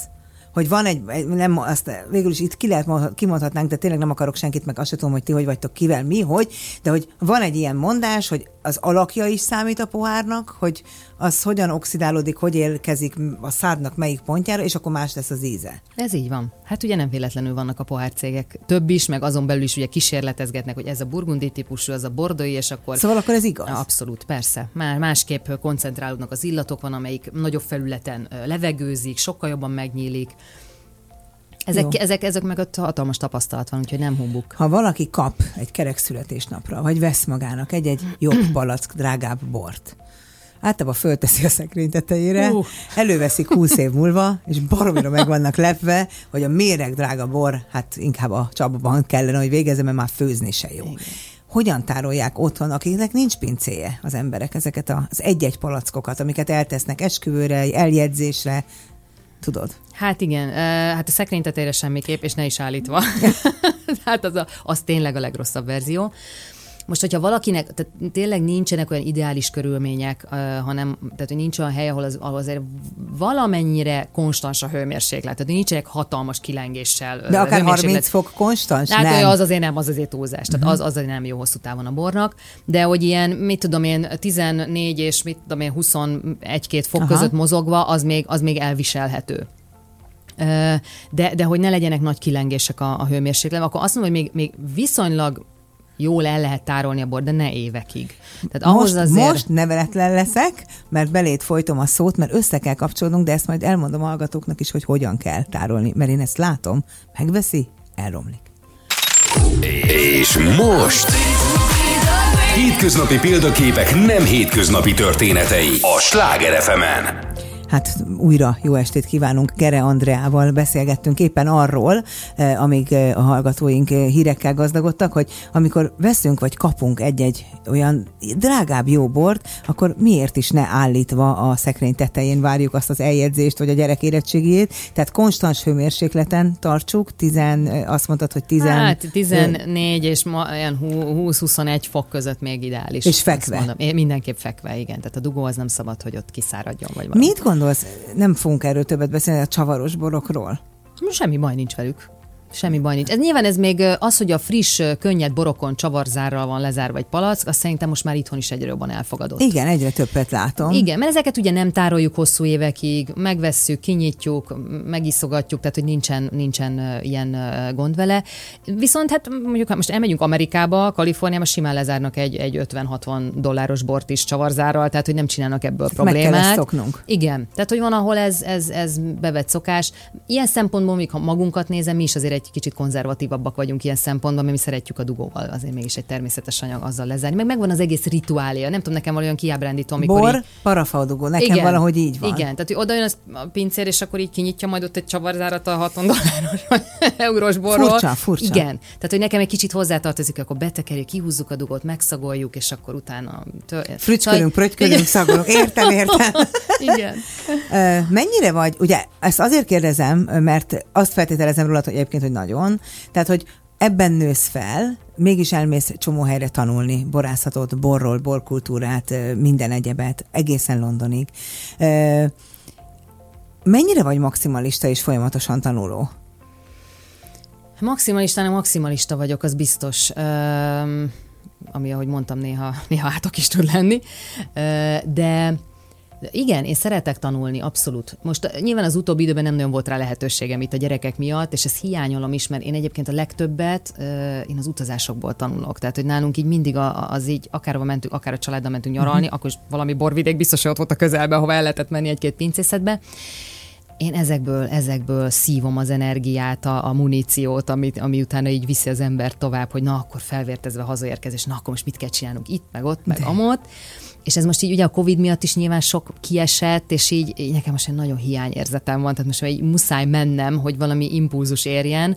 hogy van egy, nem, azt végül is itt ki lehet, kimondhatnánk, de tényleg nem akarok senkit, meg azt tudom, hogy ti hogy vagytok, kivel, mi, hogy, de hogy van egy ilyen mondás, hogy az alakja is számít a pohárnak, hogy az hogyan oxidálódik, hogy érkezik a szádnak melyik pontjára, és akkor más lesz az íze. Ez így van. Hát ugye nem véletlenül vannak a pohárcégek. Több is, meg azon belül is ugye kísérletezgetnek, hogy ez a burgundi típusú, az a bordói, és akkor... Szóval akkor ez igaz? Abszolút, persze. Már másképp koncentrálódnak az illatok, van, amelyik nagyobb felületen levegőzik, sokkal jobban megnyílik. Ezek, ezek, ezek meg a hatalmas tapasztalat van, úgyhogy nem humbuk. Ha valaki kap egy kerek születésnapra, vagy vesz magának egy-egy jobb palack, drágább bort, általában fölteszi a szekrény tetejére, uh. előveszik húsz év múlva, és baromira meg vannak lepve, hogy a méreg drága bor, hát inkább a csapban kellene, hogy végezze, mert már főzni se jó. Igen. Hogyan tárolják otthon, akiknek nincs pincéje az emberek ezeket az egy-egy palackokat, amiket eltesznek esküvőre, eljegyzésre, tudod? Hát igen, hát a szekrény tetejére semmiképp, és ne is állítva. hát az, a, az tényleg a legrosszabb verzió. Most, hogyha valakinek, tehát tényleg nincsenek olyan ideális körülmények, hanem, tehát hogy nincs olyan hely, ahol, az, ahol azért valamennyire konstans a hőmérséklet, tehát nincsenek hatalmas kilengéssel. De akár 30 fok konstans? Hát nem. az azért nem, az azért túlzás, tehát uh-huh. az, az azért nem jó hosszú távon a bornak, de hogy ilyen, mit tudom én, 14 és mit tudom én, 21-2 fok Aha. között mozogva, az még, az még elviselhető. de, de hogy ne legyenek nagy kilengések a, a hőmérséklet, akkor azt mondom, hogy még, még viszonylag jól el lehet tárolni a bort, de ne évekig. Tehát ahhoz most, azért... most neveletlen leszek, mert belét folytom a szót, mert össze kell kapcsolnunk, de ezt majd elmondom a hallgatóknak is, hogy hogyan kell tárolni, mert én ezt látom, megveszi, elromlik. És most... Hétköznapi példaképek nem hétköznapi történetei a Sláger fm -en. Hát újra jó estét kívánunk. Gere Andreával beszélgettünk éppen arról, eh, amíg eh, a hallgatóink eh, hírekkel gazdagodtak, hogy amikor veszünk vagy kapunk egy-egy olyan drágább jó bort, akkor miért is ne állítva a szekrény tetején várjuk azt az eljegyzést, vagy a gyerek érettségiét. Tehát konstans hőmérsékleten tartsuk, tizen, azt mondtad, hogy tizen... Hát 14 és ma, 20-21 fok között még ideális. És fekve. Mondom. Én mindenképp fekve, igen. Tehát a dugó az nem szabad, hogy ott kiszáradjon. Vagy valami. Mit gondolsz, nem fogunk erről többet beszélni, a csavaros borokról? Semmi baj nincs velük. Semmi baj nincs. Ez nyilván ez még az, hogy a friss, könnyed borokon csavarzárral van lezárva egy palack, azt szerintem most már itthon is egyre jobban elfogadott. Igen, egyre többet látom. Igen, mert ezeket ugye nem tároljuk hosszú évekig, megvesszük, kinyitjuk, megiszogatjuk, tehát hogy nincsen, nincsen ilyen gond vele. Viszont hát mondjuk, most elmegyünk Amerikába, Kaliforniába, simán lezárnak egy, egy 50-60 dolláros bort is csavarzárral, tehát hogy nem csinálnak ebből problémát. Meg kell szoknunk. Igen, tehát hogy van, ahol ez, ez, ez bevett szokás. Ilyen szempontból, még ha magunkat nézem, mi is azért egy kicsit konzervatívabbak vagyunk ilyen szempontban, mert mi szeretjük a dugóval, azért mégis egy természetes anyag azzal lezárni. Meg megvan az egész rituália. Nem tudom, nekem olyan kiábrándító, amikor. Bor, így... parafaudugó, nekem igen, valahogy így van. Igen, tehát oda jön a pincér, és akkor így kinyitja majd ott egy csavarzárat a 60 dolláros eurós borról. Furcsa, furcsa. Igen, tehát hogy nekem egy kicsit hozzátartozik, akkor betekerjük, kihúzzuk a dugót, megszagoljuk, és akkor utána. Frücskölünk, prötykölünk, szagolunk. Értem, értem. igen. Mennyire vagy, ugye ezt azért kérdezem, mert azt feltételezem róla, hogy egyébként, hogy nagyon. Tehát, hogy ebben nősz fel, mégis elmész csomó helyre tanulni, borászatot, borról, borkultúrát, minden egyebet, egészen Londonig. Mennyire vagy maximalista és folyamatosan tanuló? Maximalista, nem maximalista vagyok, az biztos. ami, ahogy mondtam, néha, néha átok is tud lenni. De igen, én szeretek tanulni, abszolút. Most eh, nyilván az utóbbi időben nem nagyon volt rá lehetőségem itt a gyerekek miatt, és ezt hiányolom is, mert én egyébként a legtöbbet uh, én az utazásokból tanulok. Tehát, hogy nálunk így mindig az így, akár mentünk, akár a családdal mentünk nyaralni, uh-huh. akkor is valami borvidék biztos, hogy ott volt a közelben, hova el lehetett menni egy-két pincészetbe én ezekből, ezekből szívom az energiát, a, a muníciót, amit, ami utána így viszi az ember tovább, hogy na, akkor felvértezve hazaérkezés, na, akkor most mit kell csinálnunk itt, meg ott, meg De. amott és ez most így ugye a Covid miatt is nyilván sok kiesett, és így, így nekem most egy nagyon hiányérzetem van, tehát most egy muszáj mennem, hogy valami impulzus érjen,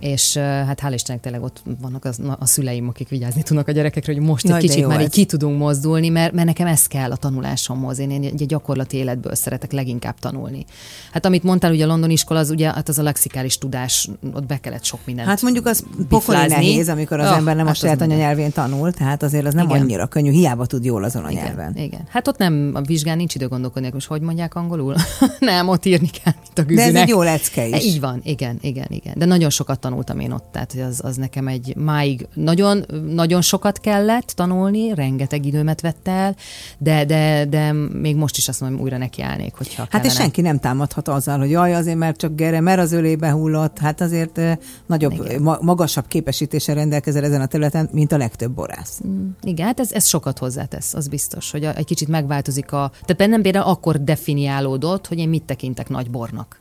és hát hál' Istennek tényleg ott vannak az, a szüleim, akik vigyázni tudnak a gyerekekre, hogy most Nagy egy kicsit már így ki tudunk mozdulni, mert, mert nekem ez kell a tanulásomhoz. Én, én egy gyakorlati életből szeretek leginkább tanulni. Hát amit mondtál, ugye a London iskola, az ugye hát az a lexikális tudás, ott be kellett sok mindent Hát mondjuk az pokoli nehéz, amikor az oh, ember nem hát a saját anyanyelvén tanul, tehát azért az nem igen. annyira könnyű, hiába tud jól azon a igen, nyelven. Igen. Hát ott nem, a vizsgán nincs idő gondolkodni, most hogy mondják angolul? nem, ott írni kell, mint a güzinek. De ez egy jó lecke is. Így van, igen, igen, igen. De nagyon sokat tanultam én ott, tehát az, az nekem egy máig nagyon, nagyon sokat kellett tanulni, rengeteg időmet vett el, de, de, de még most is azt mondom, újra nekiállnék, hogyha Hát kellene. és senki nem támadhat azzal, hogy jaj, azért mert csak Gere, mert az ölébe hullott, hát azért nagyobb, igen. magasabb képesítése rendelkezel ezen a területen, mint a legtöbb borász. Mm, igen, hát ez, ez sokat hozzátesz, az biztos, hogy egy kicsit megváltozik a... Tehát bennem például akkor definiálódott, hogy én mit tekintek nagy bornak.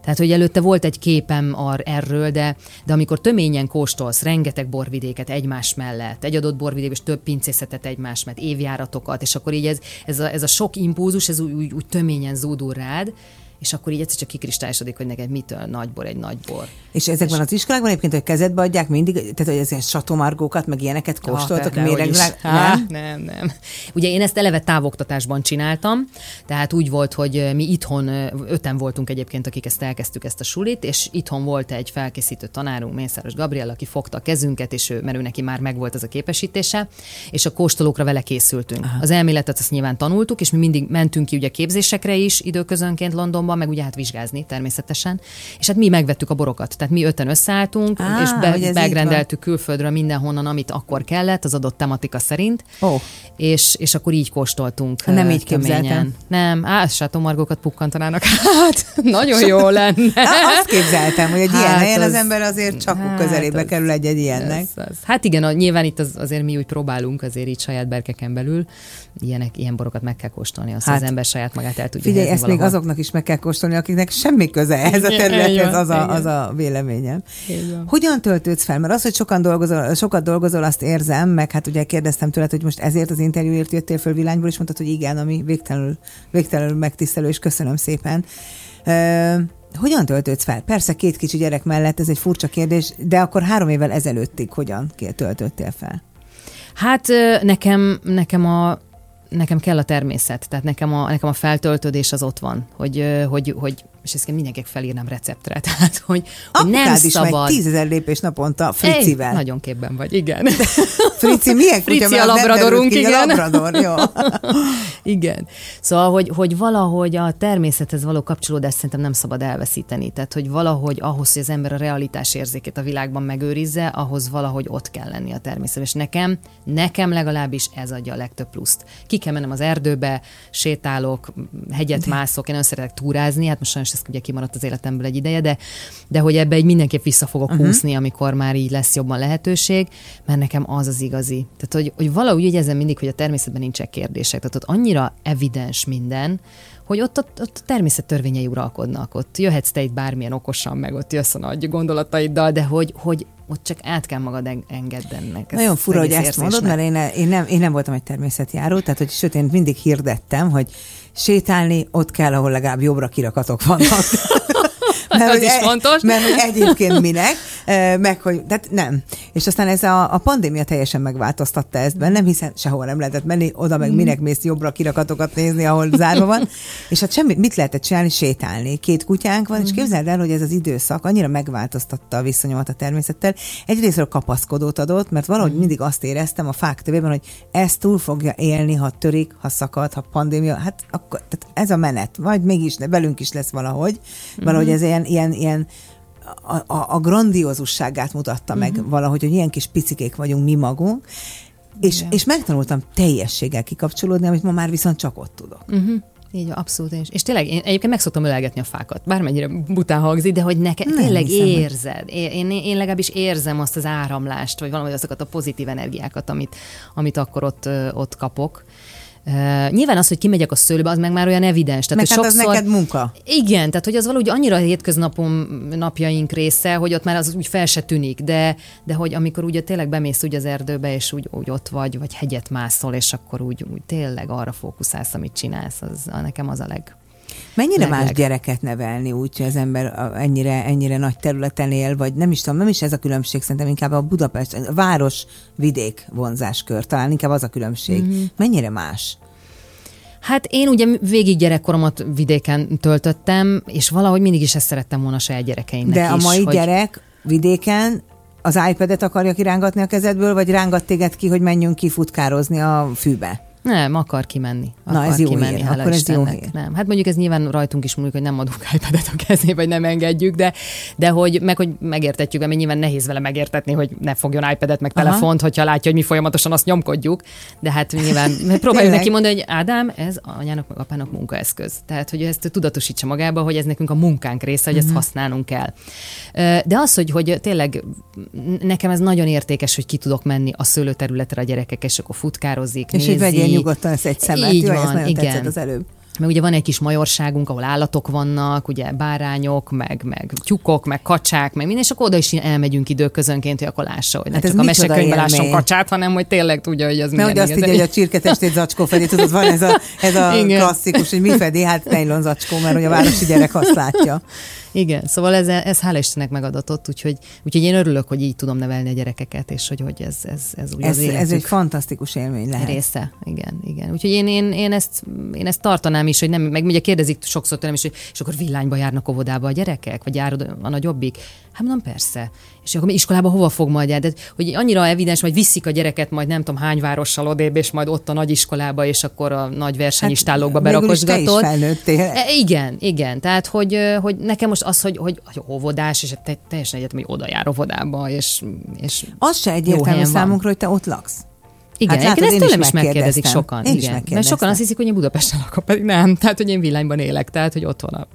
Tehát, hogy előtte volt egy képem ar, erről, de, de amikor töményen kóstolsz rengeteg borvidéket egymás mellett, egy adott borvidék és több pincészetet egymás mellett, évjáratokat, és akkor így ez, ez, a, ez a sok impulzus, ez úgy, úgy, úgy töményen zúdul rád, és akkor így egyszer csak kikristályosodik, hogy neked mitől nagybor egy nagybor. És ezekben és... az iskolákban egyébként, hogy kezedbe adják mindig, tehát hogy ezért satomargókat, meg ilyeneket kóstoltak, ja, méregvilág? Nem? nem, nem. Ugye én ezt eleve távoktatásban csináltam, tehát úgy volt, hogy mi itthon, öten voltunk egyébként, akik ezt elkezdtük ezt a sulit, és itthon volt egy felkészítő tanárunk, Mészáros Gabriel, aki fogta a kezünket, és ő, mert ő neki már megvolt ez a képesítése, és a kóstolókra vele készültünk. Aha. Az elméletet azt nyilván tanultuk, és mi mindig mentünk ki ugye képzésekre is időközönként Londonba, otthonban, meg ugye hát vizsgázni természetesen. És hát mi megvettük a borokat. Tehát mi öten összeálltunk, Á, és be, megrendeltük külföldről mindenhonnan, amit akkor kellett, az adott tematika szerint. Ó. És, és akkor így kóstoltunk. Nem ö, így képzeltem. Nem, á, sátomargókat pukkantanának. Hát, nagyon jó lenne. Na, azt képzeltem, hogy egy ilyen Hát helyen az, az- ember azért csak hát közelébe az- kerül egy-egy ilyennek. Ez, az. Hát igen, a, nyilván itt az, azért mi úgy próbálunk azért így saját berkeken belül, ilyenek, ilyen borokat meg kell kóstolni, azt Hát, hát, az ember saját magát el tudja Figyelj, ezt még valahol. azoknak is meg kell kóstolni, akiknek semmi köze ehhez a területhez, az a, az a véleményem. Hogyan töltődsz fel? Mert az, hogy sokan dolgozol, sokat dolgozol, azt érzem, meg hát ugye kérdeztem tőled, hogy most ezért az interjúért jöttél föl Vilányból, és mondtad, hogy igen, ami végtelenül, végtelenül megtisztelő, és köszönöm szépen. Ö, hogyan töltődsz fel? Persze két kicsi gyerek mellett, ez egy furcsa kérdés, de akkor három évvel ezelőttig hogyan töltöttél fel? Hát nekem, nekem a nekem kell a természet, tehát nekem a, nekem a feltöltődés az ott van, hogy, hogy, hogy és ezt mindenkinek felírnám receptre, tehát hogy, hogy nem is megy szabad. tízezer lépés naponta Fricivel. Ej, nagyon képben vagy, igen. Frici, milyen Frici kutya? a labradorunk, ki, igen. A labrador, jó. Igen. Szóval, hogy, hogy valahogy a természethez való kapcsolódást szerintem nem szabad elveszíteni. Tehát, hogy valahogy ahhoz, hogy az ember a realitás érzékét a világban megőrizze, ahhoz valahogy ott kell lenni a természet. És nekem, nekem legalábbis ez adja a legtöbb pluszt. Ki kell mennem az erdőbe, sétálok, hegyet mászok, én nagyon szeretek túrázni, hát most sajnos ez ugye kimaradt az életemből egy ideje, de, de hogy ebbe egy mindenképp vissza fogok uh-huh. húzni, amikor már így lesz jobban lehetőség, mert nekem az az igazi. Tehát, hogy, hogy valahogy úgy érzem mindig, hogy a természetben nincsenek kérdések. Tehát ott annyira evidens minden, hogy ott, ott, ott a természet törvényei uralkodnak. Ott jöhetsz te itt bármilyen okosan, meg ott jössz a nagy gondolataiddal, de hogy, hogy ott csak át kell magad en- engedd ennek. Nagyon fura, hogy ezt mondod, mert én, én, nem, én nem voltam egy természetjáró, tehát hogy sőt, én mindig hirdettem, hogy sétálni ott kell, ahol legalább jobbra kirakatok vannak. Az hogy is fontos. Mert hogy egyébként minek, meg hogy, tehát nem. És aztán ez a, a pandémia teljesen megváltoztatta ezt bennem, hiszen sehol nem lehetett menni, oda meg minek mész jobbra kirakatokat nézni, ahol zárva van. És hát semmit, mit lehetett csinálni? Sétálni. Két kutyánk van, és képzeld el, hogy ez az időszak annyira megváltoztatta a viszonyomat a természettel. Egyrésztről kapaszkodót adott, mert valahogy mindig azt éreztem a fák tövében, hogy ez túl fogja élni, ha törik, ha szakad, ha pandémia, hát akkor, tehát ez a menet, vagy mégis ne, velünk is lesz valahogy, valahogy ez ilyen, ilyen, ilyen a, a, a grandiózusságát mutatta meg Mhm. valahogy, hogy ilyen kis picikék vagyunk mi magunk, és, és megtanultam teljességgel kikapcsolódni, amit ma már viszont csak ott tudok. Uh-huh. Így van, abszolút. én is. És tényleg, én egyébként meg szoktam ölelgetni a fákat, bármennyire bután hangzik, de hogy neke, Nem tényleg hiszem, érzed. Én, én, én legalábbis érzem azt az áramlást, vagy valahogy azokat a pozitív energiákat, amit, amit akkor ott, ott kapok. Uh, nyilván az, hogy kimegyek a szőlőbe, az meg már olyan evidens. Tehát, Meg hát az neked munka. Igen, tehát hogy az valahogy annyira a hétköznapom napjaink része, hogy ott már az úgy fel se tűnik, de, de hogy amikor ugye tényleg bemész úgy az erdőbe, és úgy, úgy ott vagy, vagy hegyet mászol, és akkor úgy, úgy tényleg arra fókuszálsz, amit csinálsz, az nekem az a leg... Mennyire Legleg. más gyereket nevelni úgy, hogy az ember a- ennyire, ennyire nagy területen él, vagy nem is tudom, nem is ez a különbség, szerintem inkább a Budapest, a város-vidék vonzáskör, talán inkább az a különbség. Mhm. Mm-hmm. Mennyire más? Hát én ugye végig gyerekkoromat vidéken töltöttem, és valahogy mindig is ezt szerettem volna a saját gyerekeimnek De a is, mai hogy... gyerek vidéken az iPad-et akarja kirángatni a kezedből, vagy rángat téged ki, hogy menjünk ki futkározni a fűbe? Nem, akar kimenni. Na, Akar ez jó kimenni, hír. Akkor ez jó Istennek. hír. Nem. Hát mondjuk ez nyilván rajtunk is múlik, hogy nem adunk iPad-et a kezébe, vagy nem engedjük, de, de hogy, meg hogy megértetjük, mert nyilván nehéz vele megértetni, hogy ne fogjon iPad-et, meg Aha. telefont, hogyha látja, hogy mi folyamatosan azt nyomkodjuk. De hát nyilván próbáljuk neki mondani, hogy Ádám, ez anyának meg apának munkaeszköz. Tehát, hogy ezt tudatosítsa magába, hogy ez nekünk a munkánk része, hogy Mhm. ezt használnunk kell. De az, hogy, hogy tényleg nekem ez nagyon értékes, hogy ki tudok menni a szőlőterületre a gyerekek, és akkor futkározik, És hogy nézi. vegyél nyugodtan ezt egy szemet. Így Jó, ez nagyon igen. tetszett az előbb. Meg ugye van egy kis majorságunk, ahol állatok vannak, ugye bárányok, meg, meg tyúkok, meg kacsák, meg minden, és akkor oda is elmegyünk időközönként, hogy akkor lássa, hogy ne Hát csak a mesekönyvben lásson kacsát, hanem hogy tényleg tudja, hogy ez Mert azt így, hogy a csirketestét zacskó felé, tudod, van ez a, ez a Igen. klasszikus, hogy mi fedi, hát nejlon zacskó, mert hogy a városi gyerek azt látja. Igen, szóval ez, ez hála Istennek megadatott, úgyhogy, úgyhogy én örülök, hogy így tudom nevelni a gyerekeket, és hogy, hogy ez, ez, ez úgy Ez, az ez egy fantasztikus élmény lehet. része. Igen, igen. Úgyhogy én, én, én, ezt, én ezt tartanám is, hogy nem, meg ugye kérdezik sokszor tőlem is, hogy és akkor villányba járnak óvodába a gyerekek, vagy jár a nagyobbik? Hát mondom, persze. És akkor iskolába hova fog majd jár? De, hogy annyira evidens, hogy viszik a gyereket majd nem tudom hány várossal odébb, és majd ott a nagy és akkor a nagy versenyistálókba Hát, berakosgatod. E, igen, igen. Tehát, hogy, hogy nekem most az, hogy, hogy, hogy óvodás, és te, teljesen egyetem, hogy oda jár óvodába, és, és Az se egyértelmű helyen van. számunkra, hogy te ott laksz. Igen, Hát látod, ezt én tőlem is megkérdezik sokan. Én igen. Mert sokan azt hiszik, hogy én Budapesten lakok, pedig nem. Tehát, hogy én villányban élek, tehát, hogy ott van a,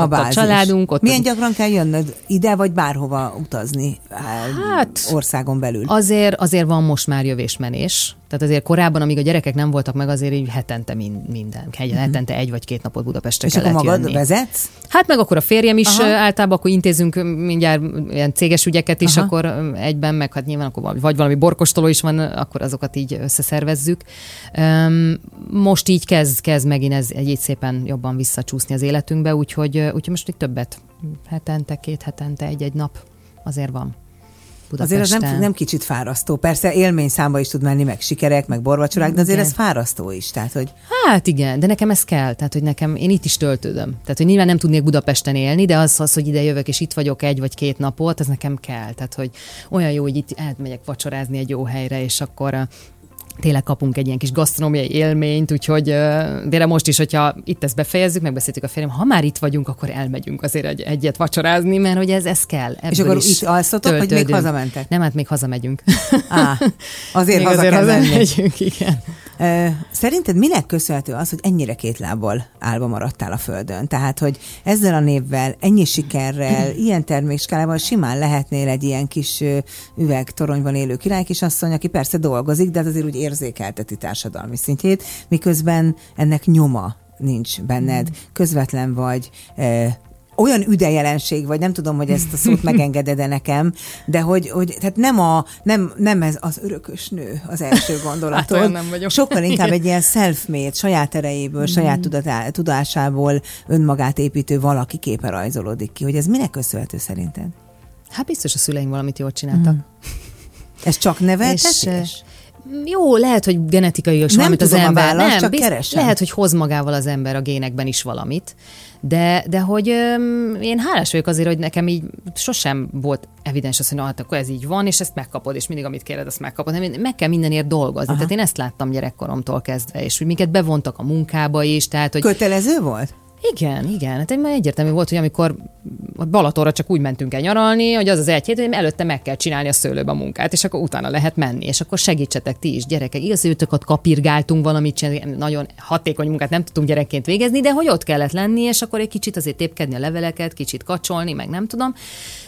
A, ott a családunk. Ott Milyen a, gyakran kell jönnöd ide, vagy bárhova utazni Hát, országon belül? azért, azért van most már jövésmenés. Tehát azért korábban, amíg a gyerekek nem voltak meg, azért így hetente min- minden. Egy, hetente egy vagy két napot Budapestre. És akkor kellett magad jönni. vezetsz? Hát meg akkor a férjem is Aha. Általában, akkor intézünk mindjárt ilyen céges ügyeket is, Aha. Akkor egyben, meg hát nyilván akkor vagy valami borkostoló is van, akkor azokat így összeszervezzük. Most így kezd, kezd megint ez egy szépen jobban visszacsúszni az életünkbe, úgyhogy, úgyhogy most így többet, hetente, két hetente, egy-egy nap azért van. Azért az nem, nem kicsit fárasztó. Persze élmény számba is tud menni, meg sikerek, meg borvacsorák, de azért Igen. ez fárasztó is. Tehát, hogy Hát igen, de nekem ez kell, tehát hogy nekem, én itt is töltődöm. Tehát, hogy nyilván nem tudnék Budapesten élni, de az, az, hogy ide jövök és itt vagyok egy vagy két napot, ez nekem kell. Tehát, hogy olyan jó, hogy itt elmegyek vacsorázni egy jó helyre, és akkor tényleg kapunk egy ilyen kis gasztronómiai élményt, úgyhogy de most is, hogyha itt ezt befejezzük, megbeszéltük a férjem, ha már itt vagyunk, akkor elmegyünk azért egy, egyet vacsorázni, mert hogy ez, ez kell. Ebből és akkor itt alszotok, vagy még hazamentek? Nem, hát még hazamegyünk. Á, azért még haza azért kell hazamegyünk, igen. Szerinted minek köszönhető az, hogy ennyire két lábbal állva maradtál a földön? Tehát, hogy ezzel a névvel, ennyi sikerrel, ilyen termékskálával simán lehetnél egy ilyen kis üvegtoronyban élő királykisasszony, aki persze dolgozik, de hát azért úgy érzékelteti társadalmi szintjét, miközben ennek nyoma nincs benned, közvetlen vagy, olyan üdejelenség, vagy nem tudom, hogy ezt a szót megengeded-e nekem, de hogy, hogy tehát nem, a, nem, nem ez az örökös nő az első gondolatod. Hát nem vagyok. Sokkal inkább egy ilyen self-made, saját erejéből, saját tudatá, tudásából önmagát építő valaki képe rajzolódik ki. Hogy ez minek köszönhető szerinted? Hát biztos a szüleim valamit jól csináltak. Ez csak És, neveltetés? eh, Jó, lehet, hogy genetikai is valamit az ember. választ, nem, csak bizt- keresem. lehet, hogy hoz magával az ember a génekben is valamit. De, de hogy öm, én hálás vagyok azért, hogy nekem így sosem volt evidens az, hogy na, hát akkor ez így van, és ezt megkapod, és mindig, amit kéred, azt megkapod. Nem, meg kell mindenért dolgozni. Aha. Tehát én ezt láttam gyerekkoromtól kezdve, és hogy minket bevontak a munkába is, tehát hogy Kötelező volt? Igen, igen. Hát már egyértelmű volt, hogy amikor Balatonra csak úgy mentünk el nyaralni, hogy az az egy hét, hogy előtte meg kell csinálni a szőlőbe a munkát, és akkor utána lehet menni, és akkor segítsetek ti is, gyerekek. Igaz, hogy ott kapirgáltunk valamit csinálni, nagyon hatékony munkát nem tudtunk gyerekként végezni, de hogy ott kellett lenni, és akkor egy kicsit azért tépkedni a leveleket, kicsit kacsolni, meg nem tudom,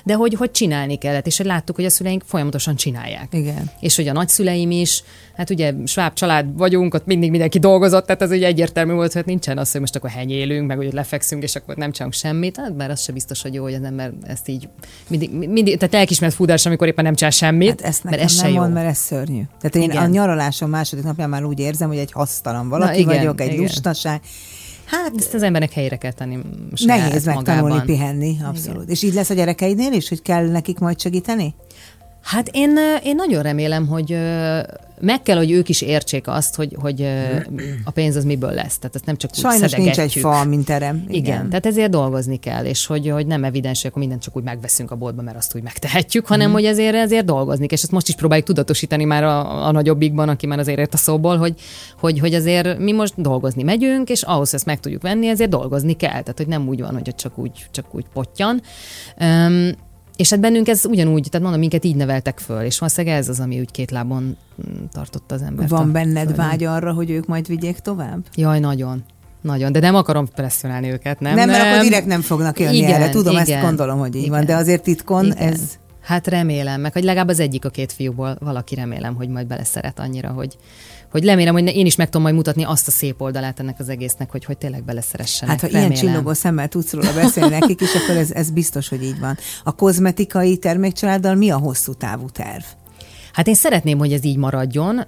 de hogy, hogy csinálni kellett, és hogy láttuk, hogy a szüleink folyamatosan csinálják. Igen. És hogy a nagyszüleim is, hát ugye sváb család vagyunk, ott mindig mindenki dolgozott, tehát az ugye egyértelmű volt, hogy nincsen az, hogy most akkor henyélünk, meg hogy lefekszünk, és akkor nem csinálunk semmit, hát bár az sem biztos, hogy jó, hogy az ember ezt így mindig, mindig tehát lelkismert fúdás, amikor éppen nem csinál semmit, Hát ezt mert ez nem jó. mond, mert ez szörnyű. Tehát én Igen. a nyaralásom második napján már úgy érzem, hogy egy hasztalan valaki igen, vagyok, egy igen. lustaság. Hát Ezt az embernek helyre kell tenni nehéz megtanulni magában. pihenni, abszolút. És így lesz a gyerekeidnél is, hogy kell nekik majd segíteni? Hát én, én nagyon remélem, hogy meg kell, hogy ők is értsék azt, hogy, hogy a pénz az miből lesz. Tehát ezt nem csak úgy Sajnos nincs egy fa, mint terem. Igen. Igen, tehát ezért dolgozni kell, és hogy, hogy nem evidens, hogy akkor mindent csak úgy megveszünk a boltba, mert azt úgy megtehetjük, hanem Mhm. hogy ezért, ezért dolgozni kell. És ezt most is próbáljuk tudatosítani már a, a nagyobbikban, aki már azért ért a szóból, hogy, hogy, hogy azért mi most dolgozni megyünk, és ahhoz, hogy ezt meg tudjuk venni, ezért dolgozni kell. Tehát, hogy nem úgy van, hogy csak úgy, csak úgy pottyan. Um, és hát bennünk ez ugyanúgy, tehát mondom, minket így neveltek föl, és valószínűleg ez az, ami úgy két lábon mm, tartotta az embert. Van benned földön. vágy arra, hogy ők majd vigyék tovább? Jaj, nagyon. Nagyon, de nem akarom presszionálni őket, nem? Nem, mert akkor direkt nem fognak jönni Igen, erre. Tudom, igen, ezt gondolom, hogy így igen. van, de azért titkon Igen. ez... Hát remélem, meg hogy legalább az egyik a két fiúból valaki remélem, hogy majd beleszeret annyira, hogy, hogy remélem, hogy én is meg tudom majd mutatni azt a szép oldalát ennek az egésznek, hogy, hogy tényleg beleszeressenek. Hát, ha remélem. ilyen csillogó szemmel tudsz róla beszélni nekik is, akkor ez, ez biztos, hogy így van. A kozmetikai termékcsaláddal mi a hosszú távú terv? Hát én szeretném, hogy ez így maradjon,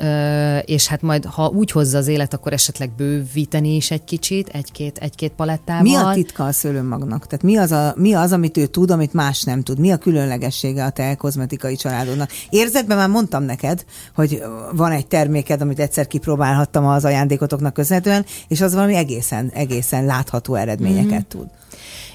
és hát majd, ha úgy hozza az élet, akkor esetleg bővíteni is egy kicsit, egy-két, egy-két palettával. Mi a titka a szőlőmagnak? Tehát mi az, a, mi az, amit ő tud, amit más nem tud? Mi a különlegessége a te kozmetikai családodnak? Érzetben már mondtam neked, hogy van egy terméked, amit egyszer kipróbálhattam az ajándékotoknak köszönhetően, és az valami egészen, egészen látható eredményeket mm-hmm. tud.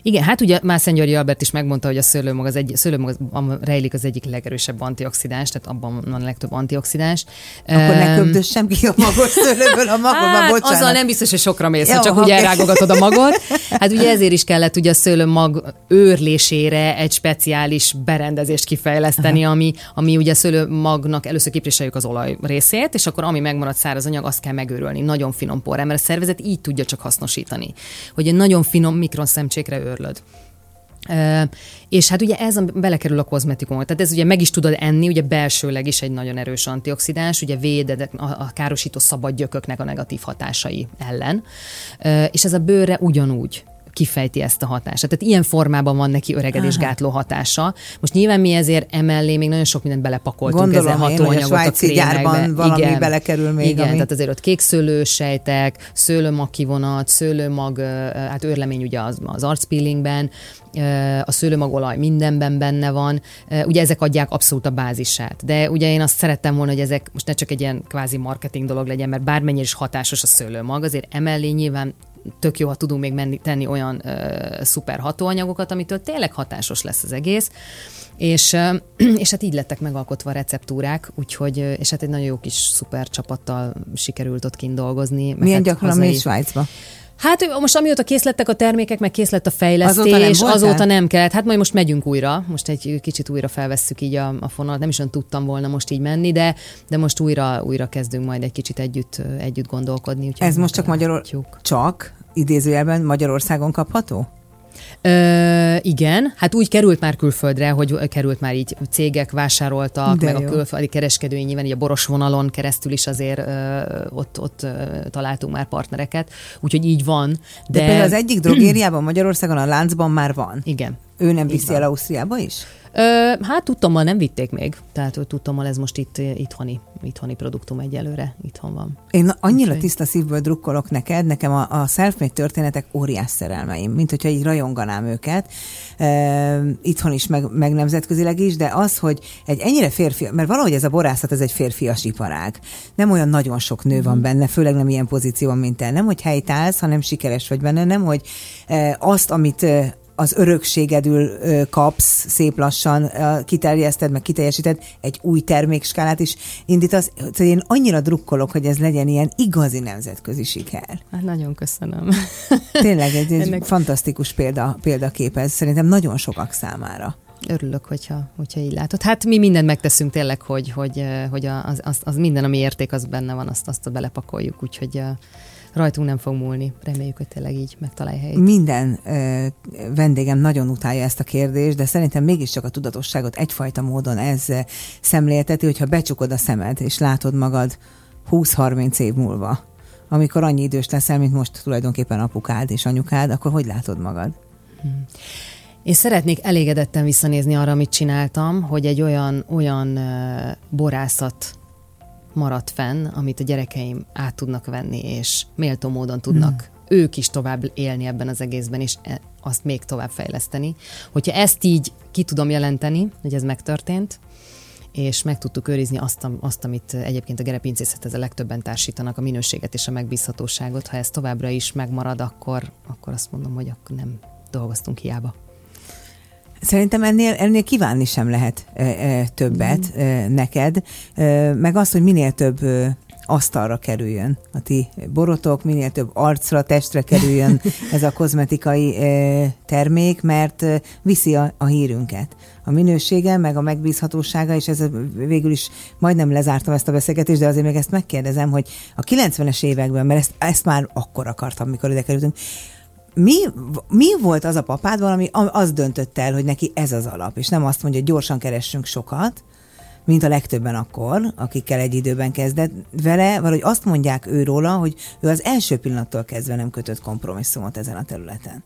Igen, hát ugye már Szentgyörgyi Albert is megmondta, hogy a szőlőmag az egy, szőlőmag az, rejlik az egyik legerősebb antioxidáns, tehát abban van a legtöbb antioxidáns. Akkor ne köbdössem ki a magot szőlőből a magot, hát, bocsánat. Azzal nem biztos, hogy sokra mész, Jó, csak okay. ugye elrágogatod a magot. Hát ugye ezért is kellett ugye a szőlőmag őrlésére egy speciális berendezést kifejleszteni, ami, ami ugye a szőlőmagnak először kipréseljük az olaj részét, és akkor ami megmaradt száraz anyag, azt kell megőrölni. Nagyon finom porrá, mert a szervezet így tudja csak hasznosítani. Hogy egy nagyon finom mikronszemcsékre őrlöd. Uh, és hát ugye ez belekerül a kozmetikumot, tehát ez ugye meg is tudod enni, ugye belsőleg is egy nagyon erős antioxidáns, ugye véded a, a károsító szabad gyököknek a negatív hatásai ellen, és ez a bőrre ugyanúgy kifejti ezt a hatást. Tehát ilyen formában van neki öregedésgátló hatása. Most nyilván mi ezért emellé még nagyon sok mindent belepakoltunk Gondolom ezen hatóanyagot a, a krémekbe. valami igen, belekerül még. Igen, ami... tehát azért ott kék szőlősejtek, szőlőmag kivonat, szőlőmag, hát őrlemény ugye az, az arcpeelingben, a szőlőmagolaj mindenben benne van, ugye ezek adják abszolút a bázisát. De ugye én azt szerettem volna, hogy ezek most ne csak egy ilyen kvázi marketing dolog legyen, mert bármennyire is hatásos a szőlőmag, azért emellé nyilván tök jó, ha tudunk még menni, tenni olyan ö, szuper hatóanyagokat, amitől tényleg hatásos lesz az egész. És, és hát így lettek megalkotva a receptúrák, úgyhogy, és hát egy nagyon jó kis szuper csapattal sikerült ott kint dolgozni. Milyen hát gyakran hazai... mész Svájcba? Hát most amióta kész lettek a termékek, meg kész lett a fejlesztés, azóta nem, azóta nem kellett. Hát majd most megyünk újra, most egy kicsit újra felvesszük így a, a fonalat, nem is olyan tudtam volna most így menni, de, de most újra, újra kezdünk majd egy kicsit együtt, együtt gondolkodni. Ez most csak Magyarország, csak idézőjelben Magyarországon kapható? Ö, igen, hát úgy került már külföldre, hogy került már így cégek vásároltak, De meg jó. a külföldi kereskedői nyilván így a boros vonalon keresztül is azért ö, ott, ott ö, találtunk már partnereket, úgyhogy így van. De, De például az egyik drogériában Magyarországon a láncban már van. Igen. Ő nem viszi el Ausztriába is? Ö, hát tudtommal nem vitték még, tehát tudtommal ez most itt itthoni, itthoni produktum egyelőre, itthon van. Én annyira Úgy, tiszta szívből drukkolok neked, nekem a, a self-made történetek óriás szerelmeim, mint hogyha így rajonganám őket, e, itthon is, meg, meg nemzetközileg is, de az, hogy egy ennyire férfi, mert valahogy ez a borászat, ez egy férfias iparág. Nem olyan nagyon sok nő van mhm. benne, főleg nem ilyen pozícióban, mint te. Nem, hogy helytállsz, hanem sikeres vagy benne, nem, hogy e, azt, amit az örökségedül kapsz szép lassan, kiterjeszted, meg kiteljesíted, egy új termékskálát is indítasz. Én annyira drukkolok, hogy ez legyen ilyen igazi nemzetközi siker. Hát nagyon köszönöm. Tényleg egy, egy Ennek... fantasztikus példa, példakép ez szerintem nagyon sokak számára. Örülök, hogyha, hogyha így látod. Hát mi mindent megteszünk tényleg, hogy, hogy, hogy az, az, az minden, ami érték, az benne van, azt, azt belepakoljuk, úgyhogy rajtunk nem fog múlni. Reméljük, hogy tényleg így megtalálja helyét. Minden ö, vendégem nagyon utálja ezt a kérdést, de szerintem mégiscsak a tudatosságot egyfajta módon ez szemlélteti, hogyha becsukod a szemed, és látod magad 20-30 év múlva, amikor annyi idős leszel, mint most tulajdonképpen apukád és anyukád, akkor hogy látod magad? Hmm. Én szeretnék elégedetten visszanézni arra, amit csináltam, hogy egy olyan, olyan borászat maradt fenn, amit a gyerekeim át tudnak venni, és méltó módon tudnak hmm. ők is tovább élni ebben az egészben, és e, azt még tovább fejleszteni. Hogyha ezt így ki tudom jelenteni, hogy ez megtörtént, és meg tudtuk őrizni azt, azt amit egyébként a gerepincészethez a legtöbben társítanak, a minőséget és a megbízhatóságot. Ha ez továbbra is megmarad, akkor, akkor azt mondom, hogy akkor nem dolgoztunk hiába. Szerintem ennél, ennél kívánni sem lehet e, e, többet mm. e, neked, e, meg az, hogy minél több e, asztalra kerüljön a ti borotok, minél több arcra, testre kerüljön ez a kozmetikai e, termék, mert e, viszi a, a hírünket. A minősége, meg a megbízhatósága, és ez végül is majdnem lezártam ezt a beszélgetést, de azért még ezt megkérdezem, hogy a 90-es években, mert ezt, ezt már akkor akartam, mikor ide kerültünk, mi, mi volt az a papádban, ami az döntött el, hogy neki ez az alap, és nem azt mondja, hogy gyorsan keressünk sokat, mint a legtöbben akkor, akikkel egy időben kezdett vele, valahogy azt mondják őróla, hogy ő az első pillanattól kezdve nem kötött kompromisszumot ezen a területen.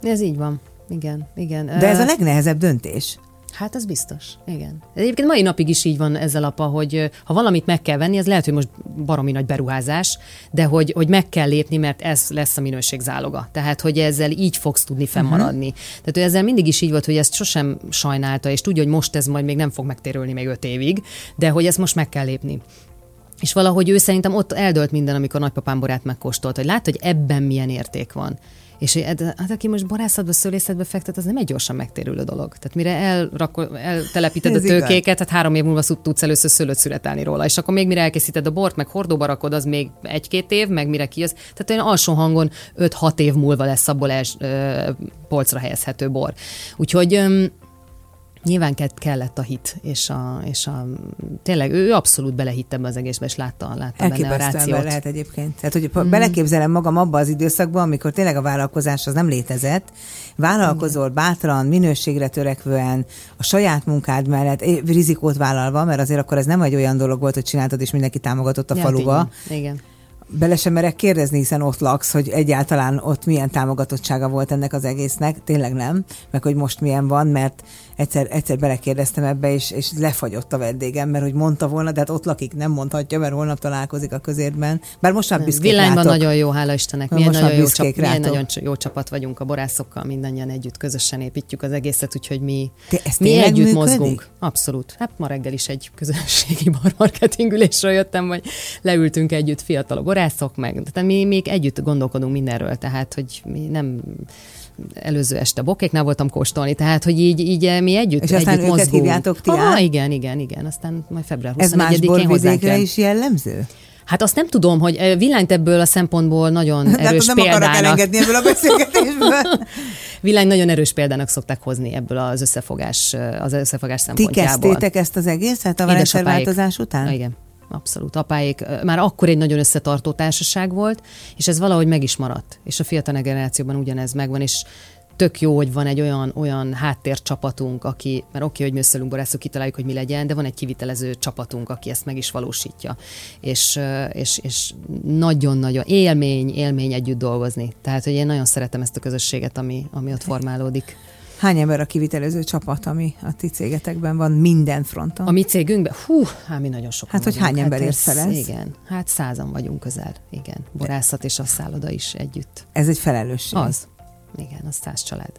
Ez így van. Igen, igen. De ez a legnehezebb döntés. Hát ez biztos, igen. Egyébként mai napig is így van ezzel apa, hogy ha valamit meg kell venni, ez lehet, hogy most baromi nagy beruházás, de hogy, hogy meg kell lépni, mert ez lesz a minőség záloga. Tehát, hogy ezzel így fogsz tudni fennmaradni. Uh-huh. Tehát hogy ezzel mindig is így volt, hogy ezt sosem sajnálta, és tudja, hogy most ez majd még nem fog megtérülni még öt évig, de hogy ezt most meg kell lépni. És valahogy ő szerintem ott eldölt minden, amikor nagypapám borát megkóstolt, hogy lát, hogy ebben milyen érték van. És hát aki most borászatba, szőlészetbe fektet, az nem egy gyorsan megtérülő dolog. Tehát mire elrakol, eltelepíted Ez a tőkéket, tehát három év múlva tudsz először szőlőt születelni róla. És akkor még mire elkészíted a bort, meg hordóba rakod, az még egy-két év, meg mire ki az. Tehát olyan alsó hangon 5-6 év múlva lesz abból els, ö, polcra helyezhető bor. Úgyhogy ö, nyilván kellett a hit, és a, és a tényleg ő abszolút belehitt ebbe az egészbe, és látta, látta benne a rációt. lehet egyébként. Tehát, hogy mm. beleképzelem magam abba az időszakban, amikor tényleg a vállalkozás az nem létezett, vállalkozol bátran, minőségre törekvően, a saját munkád mellett rizikót vállalva, mert azért akkor ez nem egy olyan dolog volt, hogy csináltad, és mindenki támogatott a ja, faluba. Igen. igen bele sem merek kérdezni, hiszen ott laksz, hogy egyáltalán ott milyen támogatottsága volt ennek az egésznek, tényleg nem, meg hogy most milyen van, mert egyszer, egyszer belekérdeztem ebbe, és, és lefagyott a vendégem, mert hogy mondta volna, de hát ott lakik, nem mondhatja, mert holnap találkozik a közérben. Bár most már büszkék Villányban rátok. nagyon jó, hála Istennek. Milyen nagyon, jó csap, milyen nagyon jó csapat vagyunk a borászokkal, mindannyian együtt közösen építjük az egészet, úgyhogy mi, mi együtt működik? mozgunk. Abszolút. Hát ma reggel is egy közönségi barmarketingülésről jöttem, vagy leültünk együtt fiatalok borászok, meg tehát mi még együtt gondolkodunk mindenről, tehát hogy mi nem előző este bokéknál voltam kóstolni, tehát hogy így, így eh, mi együtt, És aztán együtt őket hívjátok ti Aha, igen, igen, igen, aztán majd február 21-én Ez más borvidékre is jellemző? Hát azt nem tudom, hogy eh, villányt ebből a szempontból nagyon erős nem példának. akarok elengedni ebből a beszélgetésből. Villány nagyon erős példának szokták hozni ebből az összefogás, eh, az összefogás szempontjából. Ti kezdtétek ezt az egészet a változás után? Igen. Abszolút. Apáik már akkor egy nagyon összetartó társaság volt, és ez valahogy meg is maradt. És a fiatal generációban ugyanez megvan, és tök jó, hogy van egy olyan, olyan háttércsapatunk, aki, mert oké, okay, hogy mi összeülünk borászok, kitaláljuk, hogy mi legyen, de van egy kivitelező csapatunk, aki ezt meg is valósítja. És, és, és nagyon-nagyon élmény, élmény együtt dolgozni. Tehát, hogy én nagyon szeretem ezt a közösséget, ami, ami ott formálódik. Hány ember a kivitelező csapat, ami a ti cégetekben van minden fronton? A mi cégünkben? Hú, hát mi nagyon sok. Hát, hogy hány ember hát ért fel ez? Igen, hát százan vagyunk közel. Igen, borászat és a szálloda is együtt. Ez egy felelősség. Az. Igen, az száz család.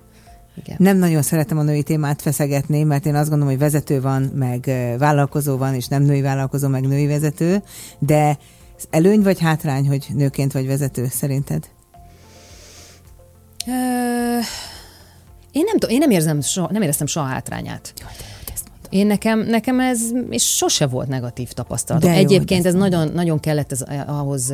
Igen. Nem nagyon szeretem a női témát feszegetni, mert én azt gondolom, hogy vezető van, meg vállalkozó van, és nem női vállalkozó, meg női vezető, de előny vagy hátrány, hogy nőként vagy vezető szerinted? Ö- én nem, én nem, érzem soha, nem éreztem soha hátrányát. én nekem, nekem ez és sose volt negatív tapasztalat. Egyébként ez nagyon, nagyon kellett ez, ahhoz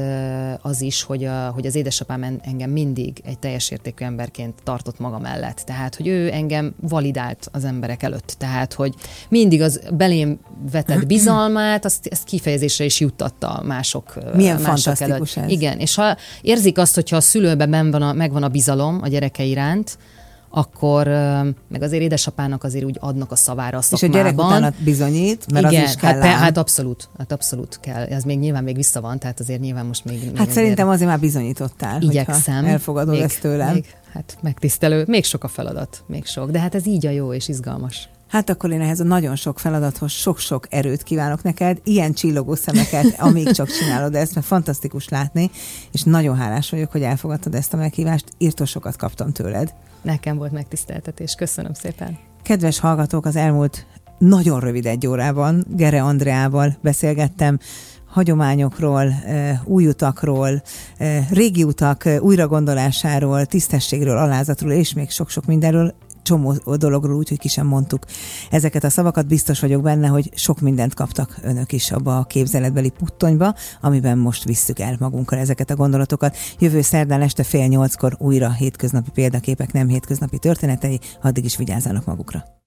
az is, hogy, a, hogy az édesapám engem mindig egy teljes értékű emberként tartott maga mellett. Tehát, hogy ő engem validált az emberek előtt. Tehát, hogy mindig az belém vetett bizalmát, azt, ezt kifejezésre is juttatta mások, Milyen mások előtt. Ez. Igen, és ha érzik azt, hogyha a szülőben van a, megvan a bizalom a gyereke iránt, akkor meg azért édesapának azért úgy adnak a szavára a szakmában. És a gyerek utána bizonyít, mert Igen, az is kell hát, hát abszolút, hát abszolút kell. Ez még nyilván még vissza van, tehát azért nyilván most még... még hát szerintem azért már bizonyítottál, Igyekszem. elfogadod még, ezt tőlem. Még, hát megtisztelő, még sok a feladat, még sok, de hát ez így a jó és izgalmas. Hát akkor én ehhez a nagyon sok feladathoz sok-sok erőt kívánok neked, ilyen csillogó szemeket, amíg csak csinálod ezt, mert fantasztikus látni, és nagyon hálás vagyok, hogy elfogadtad ezt a meghívást, írtósokat kaptam tőled. Nekem volt megtiszteltetés. Köszönöm szépen. Kedves hallgatók, az elmúlt nagyon rövid egy órában Gere Andreával beszélgettem hagyományokról, új utakról, régi utak újragondolásáról, tisztességről, alázatról és még sok-sok mindenről csomó dologról, úgyhogy ki sem mondtuk ezeket a szavakat. Biztos vagyok benne, hogy sok mindent kaptak önök is abba a képzeletbeli puttonyba, amiben most visszük el magunkkal ezeket a gondolatokat. Jövő szerdán este fél nyolckor újra hétköznapi példaképek, nem hétköznapi történetei, addig is vigyázzanak magukra.